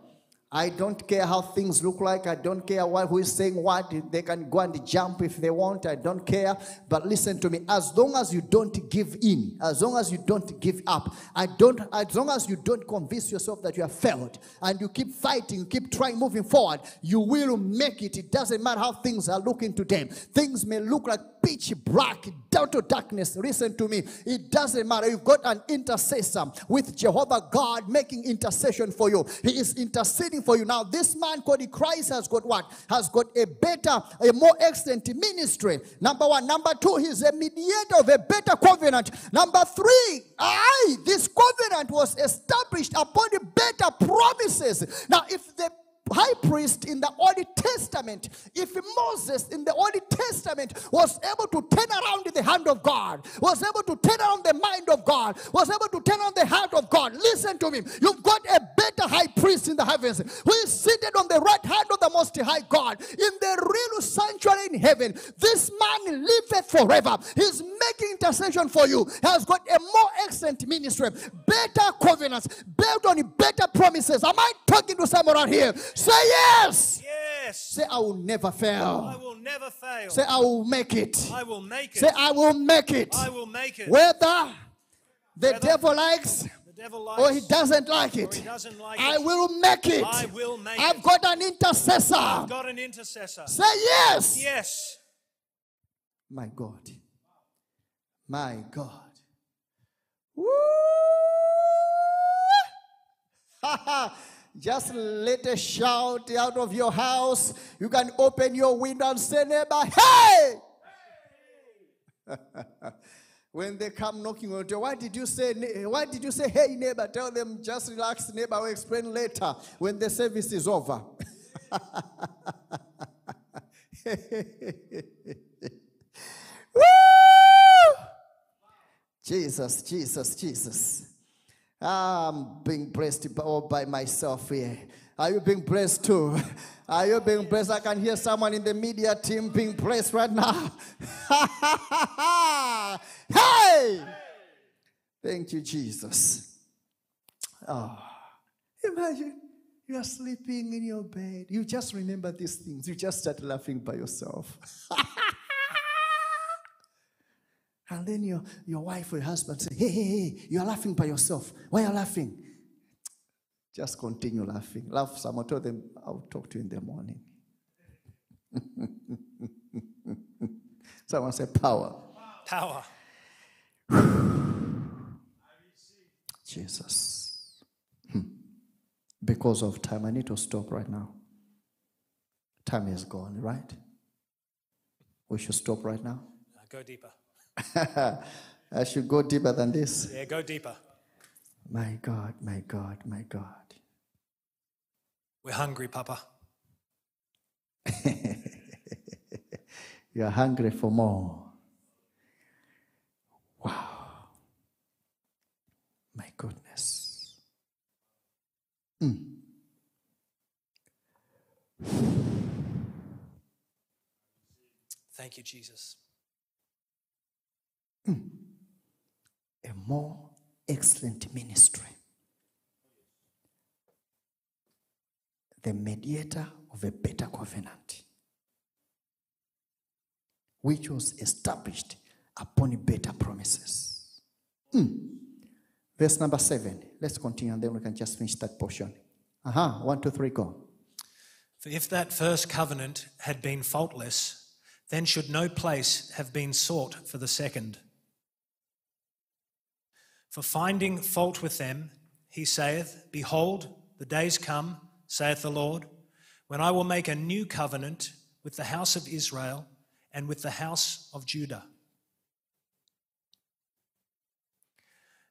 S2: I don't care how things look like. I don't care what who is saying what. They can go and jump if they want. I don't care. But listen to me. As long as you don't give in, as long as you don't give up, I don't. As long as you don't convince yourself that you have failed, and you keep fighting, you keep trying, moving forward, you will make it. It doesn't matter how things are looking today. Things may look like pitch black, total darkness. Listen to me. It doesn't matter. You've got an intercessor with Jehovah God making intercession for you. He is interceding for you. Now, this man called Christ has got what? Has got a better, a more excellent ministry. Number one. Number two, he's a mediator of a better covenant. Number three, I, this covenant was established upon the better promises. Now, if the high priest in the Old Testament, if Moses in the Old Testament was able to turn around the hand of God, was able to turn around the mind of God, was able to turn on the heart of God, listen to me. You've got a better high priest in the heavens who is seated on the right hand of the Most High God, in the real sanctuary in heaven, this man liveth forever. He's making intercession for you. He has got a more excellent ministry, better covenants, built on better promises. Am I talking to someone around here? Say yes.
S3: Yes.
S2: Say, I will never fail.
S3: I will never fail.
S2: Say, I will make it.
S3: I will make it.
S2: Say, I will make it.
S3: I will make it.
S2: Whether the
S3: Whether-
S2: devil likes
S3: The devil likes
S2: or he doesn't like it,
S3: doesn't like
S2: I
S3: it.
S2: will make it.
S3: I will make it.
S2: I've
S3: it.
S2: got an intercessor.
S3: I've got an intercessor.
S2: Say yes.
S3: Yes.
S2: My God. My God. Woo! Just let a shout out of your house. You can open your window and say, neighbor, hey! when they come knocking on your door, why did you say, why did you say, hey, neighbor? Tell them, just relax, neighbor. I'll explain later when the service is over. Woo! Jesus, Jesus, Jesus. I'm being blessed all by myself here. Are you being blessed too? Are you being blessed? I can hear someone in the media team being blessed right now. hey! Thank you, Jesus. Oh, imagine you are sleeping in your bed. You just remember these things. You just start laughing by yourself. And then your, your wife or your husband say, hey, hey, hey, you're laughing by yourself. Why are you laughing? Just continue laughing. Laugh someone. Tell them, I'll talk to you in the morning. someone say, power.
S3: Power.
S2: Jesus. Hmm. Because of time, I need to stop right now. Time is gone, right? We should stop right now.
S3: Go deeper.
S2: I should go deeper than this.
S3: Yeah, go deeper.
S2: My God, my God, my God.
S3: We're hungry, Papa.
S2: You are hungry for more. Wow. My goodness. Hmm.
S3: Thank you, Jesus.
S2: A more excellent ministry. The mediator of a better covenant, which was established upon better promises. Mm. Verse number seven. Let's continue and then we can just finish that portion. Aha, one, two, three, go.
S3: For if that first covenant had been faultless, then should no place have been sought for the second. For finding fault with them, he saith, Behold, the days come, saith the Lord, when I will make a new covenant with the house of Israel and with the house of Judah.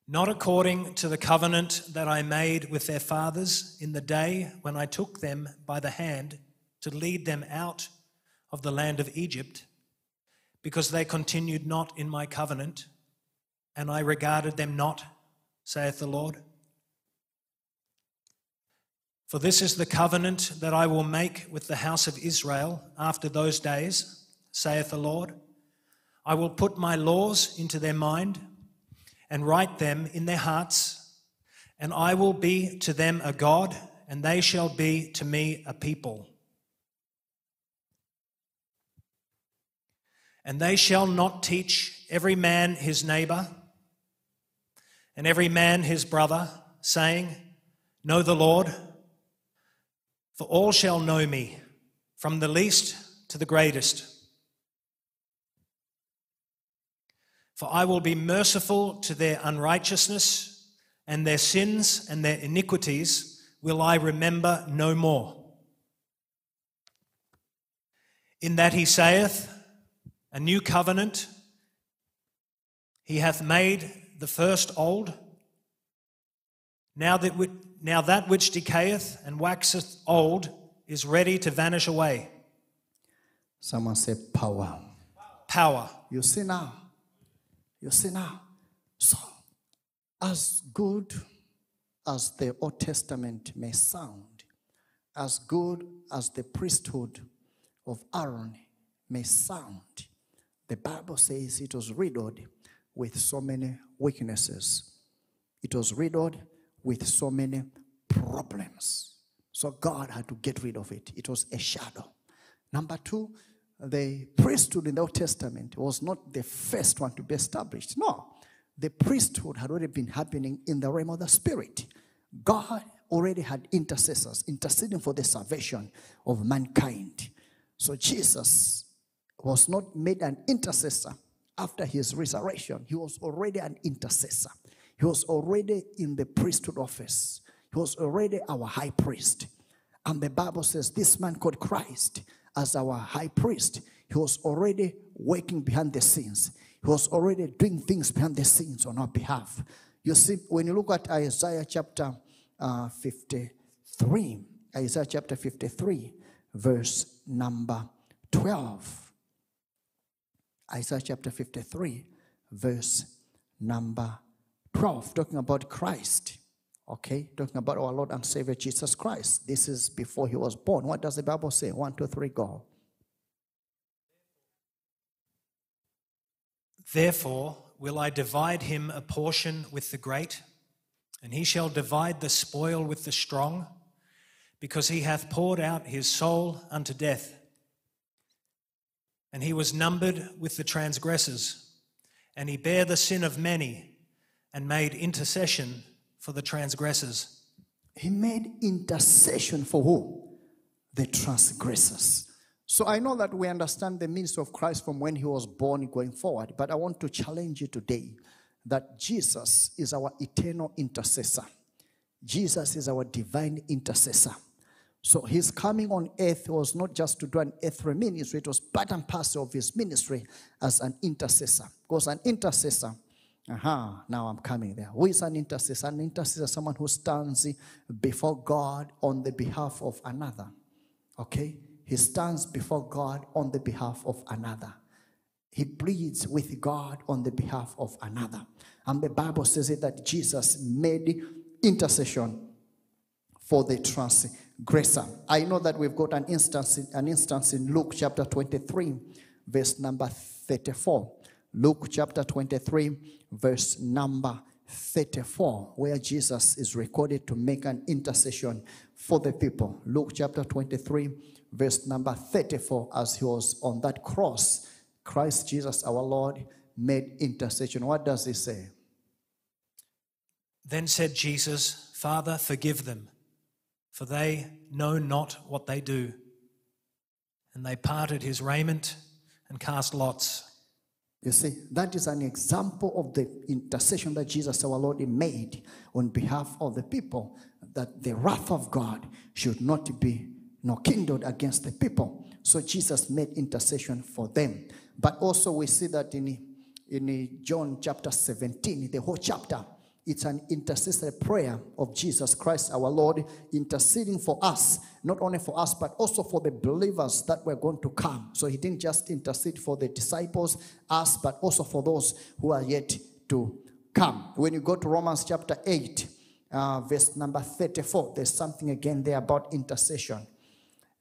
S3: Not according to the covenant that I made with their fathers in the day when I took them by the hand to lead them out of the land of Egypt, because they continued not in my covenant, and I regarded them not, saith the Lord. For this is the covenant that I will make with the house of Israel after those days, saith the Lord. I will put my laws into their mind and write them in their hearts, and I will be to them a God, and they shall be to me a people. And they shall not teach every man his neighbor, and every man his brother, saying, Know the Lord, for all shall know me, from the least to the greatest. For I will be merciful to their unrighteousness, and their sins and their iniquities will I remember no more. In that he saith, A new covenant, he hath made the first old. Now that, whi- now that which decayeth and waxeth old is ready to vanish away.
S2: Someone say power.
S3: Power.
S2: You see now. You see now. So, as good as the Old Testament may sound, as good as the priesthood of Aaron may sound, the Bible says it was riddled with so many weaknesses. It was riddled with so many problems. So God had to get rid of it. It was a shadow. Number two, the priesthood in the Old Testament was not the first one to be established. No, the priesthood had already been happening in the realm of the spirit. God already had intercessors interceding for the salvation of mankind. So Jesus was not made an intercessor after his resurrection. He was already an intercessor. He was already in the priesthood office. He was already our high priest. And the Bible says this man called Christ as our high priest, he was already working behind the scenes. He was already doing things behind the scenes on our behalf. You see, when you look at Isaiah chapter uh, 53, Isaiah chapter 53, verse number 12. Isaiah chapter 53, verse number 12, talking about Christ. Okay, talking about our Lord and Savior Jesus Christ. This is before he was born. What does the Bible say? One, two, three, go.
S3: Therefore, will I divide him a portion with the great, and he shall divide the spoil with the strong, because he hath poured out his soul unto death. And he was numbered with the transgressors, and he bare the sin of many, and made intercession for the transgressors.
S2: He made intercession for who? The transgressors. So I know that we understand the ministry of Christ from when he was born going forward, but I want to challenge you today that Jesus is our eternal intercessor. Jesus is our divine intercessor. So his coming on earth was not just to do an earthly ministry, it was part and parcel of his ministry as an intercessor. Because an intercessor Aha, now I'm coming there. Who is an intercessor? An intercessor is someone who stands before God on the behalf of another. Okay? He stands before God on the behalf of another. He pleads with God on the behalf of another. And the Bible says it that Jesus made intercession for the transgressor. I know that we've got an instance, an instance in Luke chapter 23, verse number 34. Luke chapter 23, verse number 34, where Jesus is recorded to make an intercession for the people. Luke chapter 23, verse number 34, as he was on that cross, Christ Jesus our Lord made intercession. What does he say?
S3: Then said Jesus, Father, forgive them, for they know not what they do. And they parted his raiment and cast lots.
S2: You see, that is an example of the intercession that Jesus our Lord made on behalf of the people, that the wrath of God should not be nor kindled against the people. So Jesus made intercession for them. But also we see that in, in John chapter 17, the whole chapter, it's an intercessory prayer of Jesus Christ, our Lord, interceding for us, not only for us, but also for the believers that were going to come. So he didn't just intercede for the disciples, us, but also for those who are yet to come. When you go to Romans chapter 8, uh, verse number 34, there's something again there about intercession.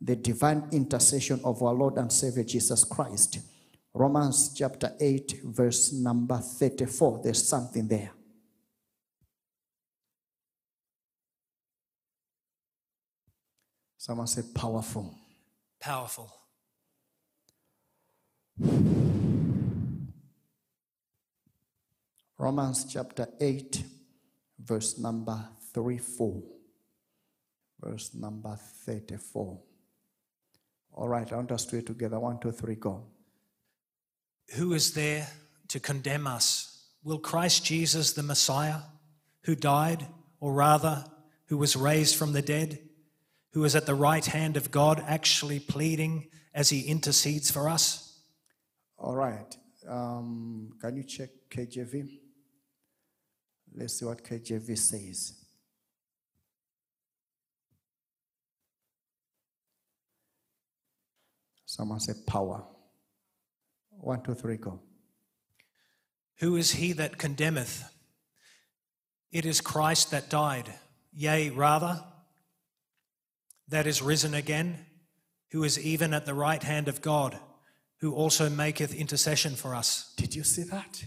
S2: The divine intercession of our Lord and Savior Jesus Christ. Romans chapter 8, verse number 34, there's something there. Someone say powerful.
S3: Powerful.
S2: Romans chapter 8, verse number 34. Verse number 34. All right, I want us to read together. One, two, three, go.
S3: Who is there to condemn us? Will Christ Jesus, the Messiah, who died, or rather, who was raised from the dead, who is at the right hand of God, actually pleading as he intercedes for us?
S2: All right. Um, can you check KJV? Let's see what KJV says. Someone said power. One, two, three, go.
S3: Who is he that condemneth? It is Christ that died, yea, rather, that is risen again, who is even at the right hand of God, who also maketh intercession for us.
S2: Did you see that?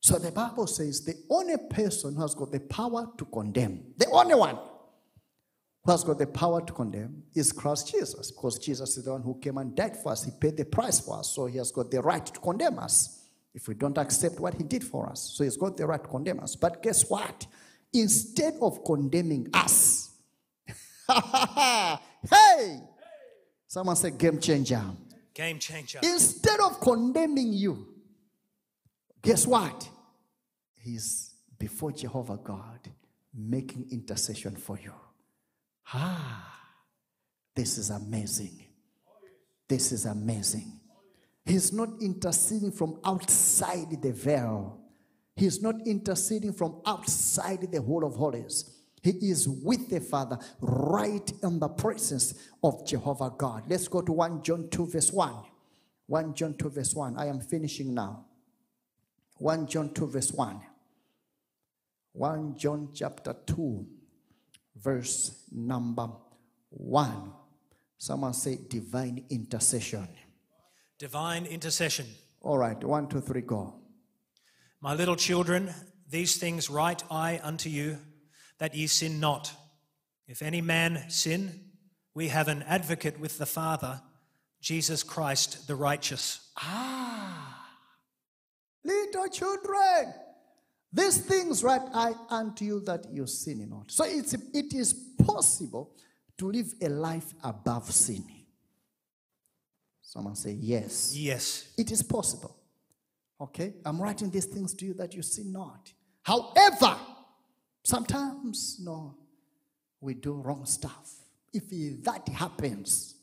S2: So the Bible says the only person who has got the power to condemn, the only one who has got the power to condemn is Christ Jesus, because Jesus is the one who came and died for us. He paid the price for us, so he has got the right to condemn us if we don't accept what he did for us. So he's got the right to condemn us. But guess what? Instead of condemning us, hey, someone said game changer.
S3: Game changer.
S2: Instead of condemning you, guess what? He's before Jehovah God making intercession for you. Ah, this is amazing. This is amazing. He's not interceding from outside the veil. He's not interceding from outside the Holy of Holies. He is with the Father right in the presence of Jehovah God. Let's go to 1 John 2, verse 1. 1 John 2, verse 1. I am finishing now. 1 John 2, verse 1. 1 John chapter 2, verse number 1. Someone say divine intercession.
S3: Divine intercession.
S2: All right, one, two, three, go.
S3: My little children, these things write I unto you, that ye sin not. If any man sin, we have an advocate with the Father, Jesus Christ the righteous.
S2: Ah, little children, these things write I unto you that you sin not. So it's, it is possible to live a life above sin. Someone say yes.
S3: Yes.
S2: It is possible. Okay? I'm writing these things to you that you sin not. However, sometimes, no, we do wrong stuff. If that happens,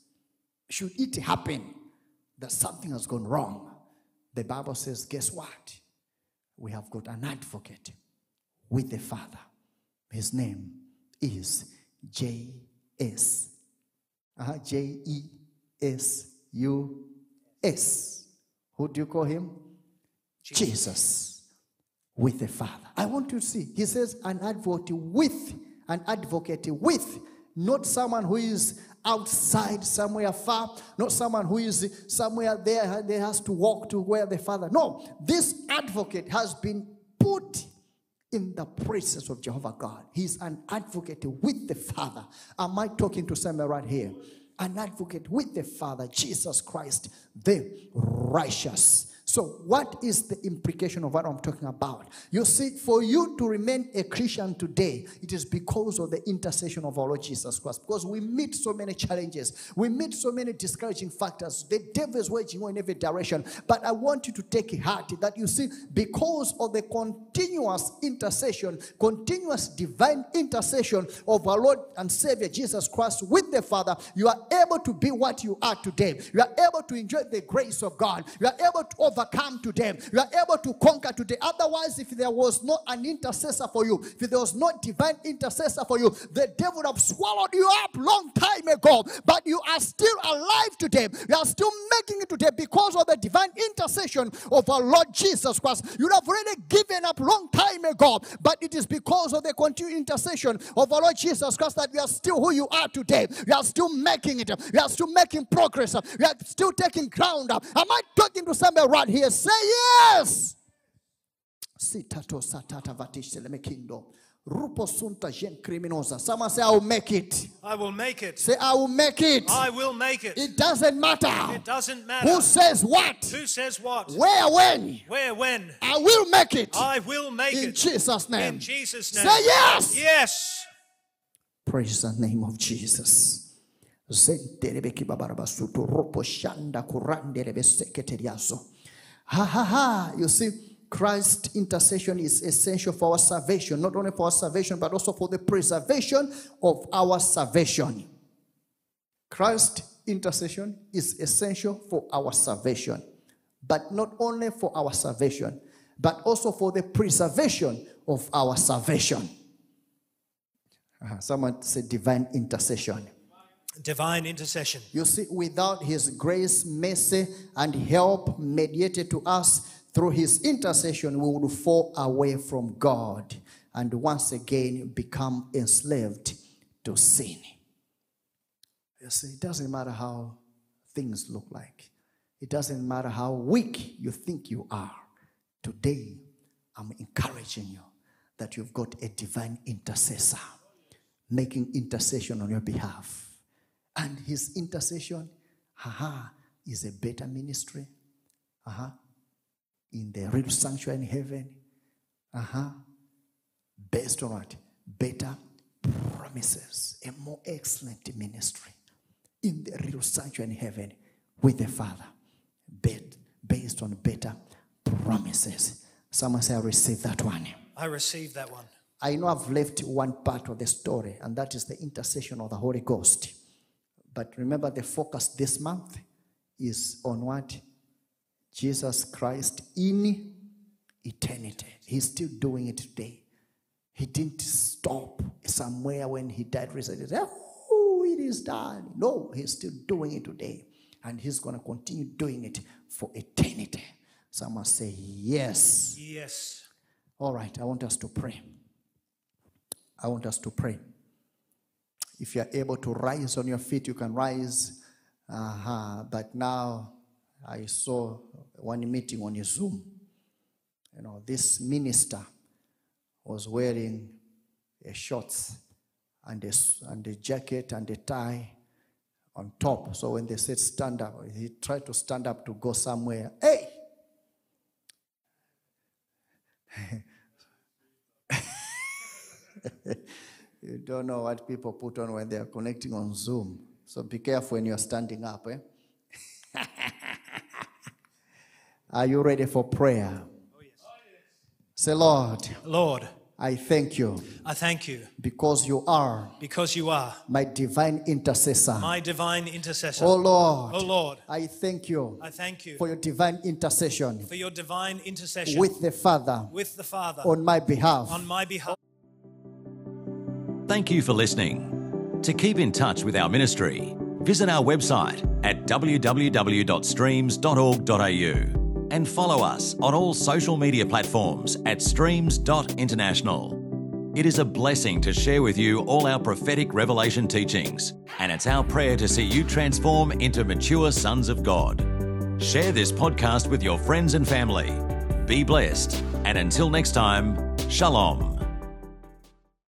S2: should it happen that something has gone wrong, the Bible says, guess what? We have got an advocate with the Father. His name is J S. Uh, J E S U S. Who do you call him? Jesus. With the Father. I want you to see. He says an advocate with, an advocate with, not someone who is outside somewhere far, not someone who is somewhere there, they has to walk to where the Father. No, this advocate has been put in the presence of Jehovah God. He's an advocate with the Father. Am I talking to somebody right here? An advocate with the Father, Jesus Christ, the righteous. So, what is the implication of what I'm talking about? You see, for you to remain a Christian today, it is because of the intercession of our Lord Jesus Christ. Because we meet so many challenges, we meet so many discouraging factors. The devil is waging in every direction. But I want you to take heart that you see, because of the continuous intercession, continuous divine intercession of our Lord and Savior Jesus Christ with the Father, you are able to be what you are today. You are able to enjoy the grace of God. You are able to overcome today. You are able to conquer today. Otherwise, if there was not an intercessor for you, if there was no divine intercessor for you, the devil would have swallowed you up long time ago. But you are still alive today. You are still making it today because of the divine intercession of our Lord Jesus Christ. You have already given up long time ago, but it is because of the continued intercession of our Lord Jesus Christ that you are still who you are today. You are still making it. You are still making progress. You are still taking ground. Am I talking to somebody right here? Say yes. Sitato satata vatisce le mekindo. Rupo sunta gen criminosa. Someone say, I will make it.
S3: I will make it.
S2: Say, I will make it.
S3: I will make it.
S2: It doesn't matter.
S3: It doesn't matter.
S2: Who says what?
S3: Who says what?
S2: Where, when?
S3: Where, when?
S2: I will make it.
S3: I will make
S2: In
S3: it.
S2: In Jesus' name.
S3: In Jesus' name.
S2: Say yes.
S3: Yes.
S2: Praise the name of Jesus. Zenterebeki babarabasuto ropo shanda kuranderebe seketeriazo. Ha ha ha. You see, Christ's intercession is essential for our salvation, not only for our salvation, but also for the preservation of our salvation. Christ's intercession is essential for our salvation, but not only for our salvation, but also for the preservation of our salvation. Uh-huh. Someone said divine intercession.
S3: Divine intercession.
S2: You see, without his grace, mercy, and help mediated to us through his intercession, we would fall away from God and once again become enslaved to sin. You see, it doesn't matter how things look like. It doesn't matter how weak you think you are. Today, I'm encouraging you that you've got a divine intercessor making intercession on your behalf. And his intercession, haha, is a better ministry. Uh-huh. In the real sanctuary in heaven. Uh-huh. Based on what? Better promises. A more excellent ministry. In the real sanctuary in heaven with the Father. Based on better promises. Someone say, I receive that one.
S3: I receive that one.
S2: I know I've left one part of the story, and that is the intercession of the Holy Ghost. But remember, the focus this month is on what? Jesus Christ in eternity. He's still doing it today. He didn't stop somewhere when he died recently. Oh, it is done. No, he's still doing it today. And he's going to continue doing it for eternity. Someone say, Yes.
S3: Yes.
S2: All right, I want us to pray. I want us to pray. If you're able to rise on your feet, you can rise. Uh-huh. But now I saw one meeting on Zoom. You know, this minister was wearing a shorts and a, and a jacket and a tie on top. So when they said stand up, he tried to stand up to go somewhere. Hey! you don't know what people put on when they are connecting on Zoom. So be careful when you're standing up. Eh? are you ready for prayer? Oh, yes. Say, Lord.
S3: Lord.
S2: I thank you.
S3: I thank you.
S2: Because you are.
S3: Because you are.
S2: My divine intercessor.
S3: My divine intercessor.
S2: Oh Lord.
S3: Oh Lord.
S2: I thank you.
S3: I thank you.
S2: For your divine intercession.
S3: For your divine intercession.
S2: With the Father.
S3: With the Father.
S2: On my behalf.
S3: On my behalf.
S1: Thank you for listening. To keep in touch with our ministry, visit our website at www.streams.org.au and follow us on all social media platforms at streams.international. It is a blessing to share with you all our prophetic revelation teachings, and it's our prayer to see you transform into mature sons of God. Share this podcast with your friends and family. Be blessed, and until next time, Shalom.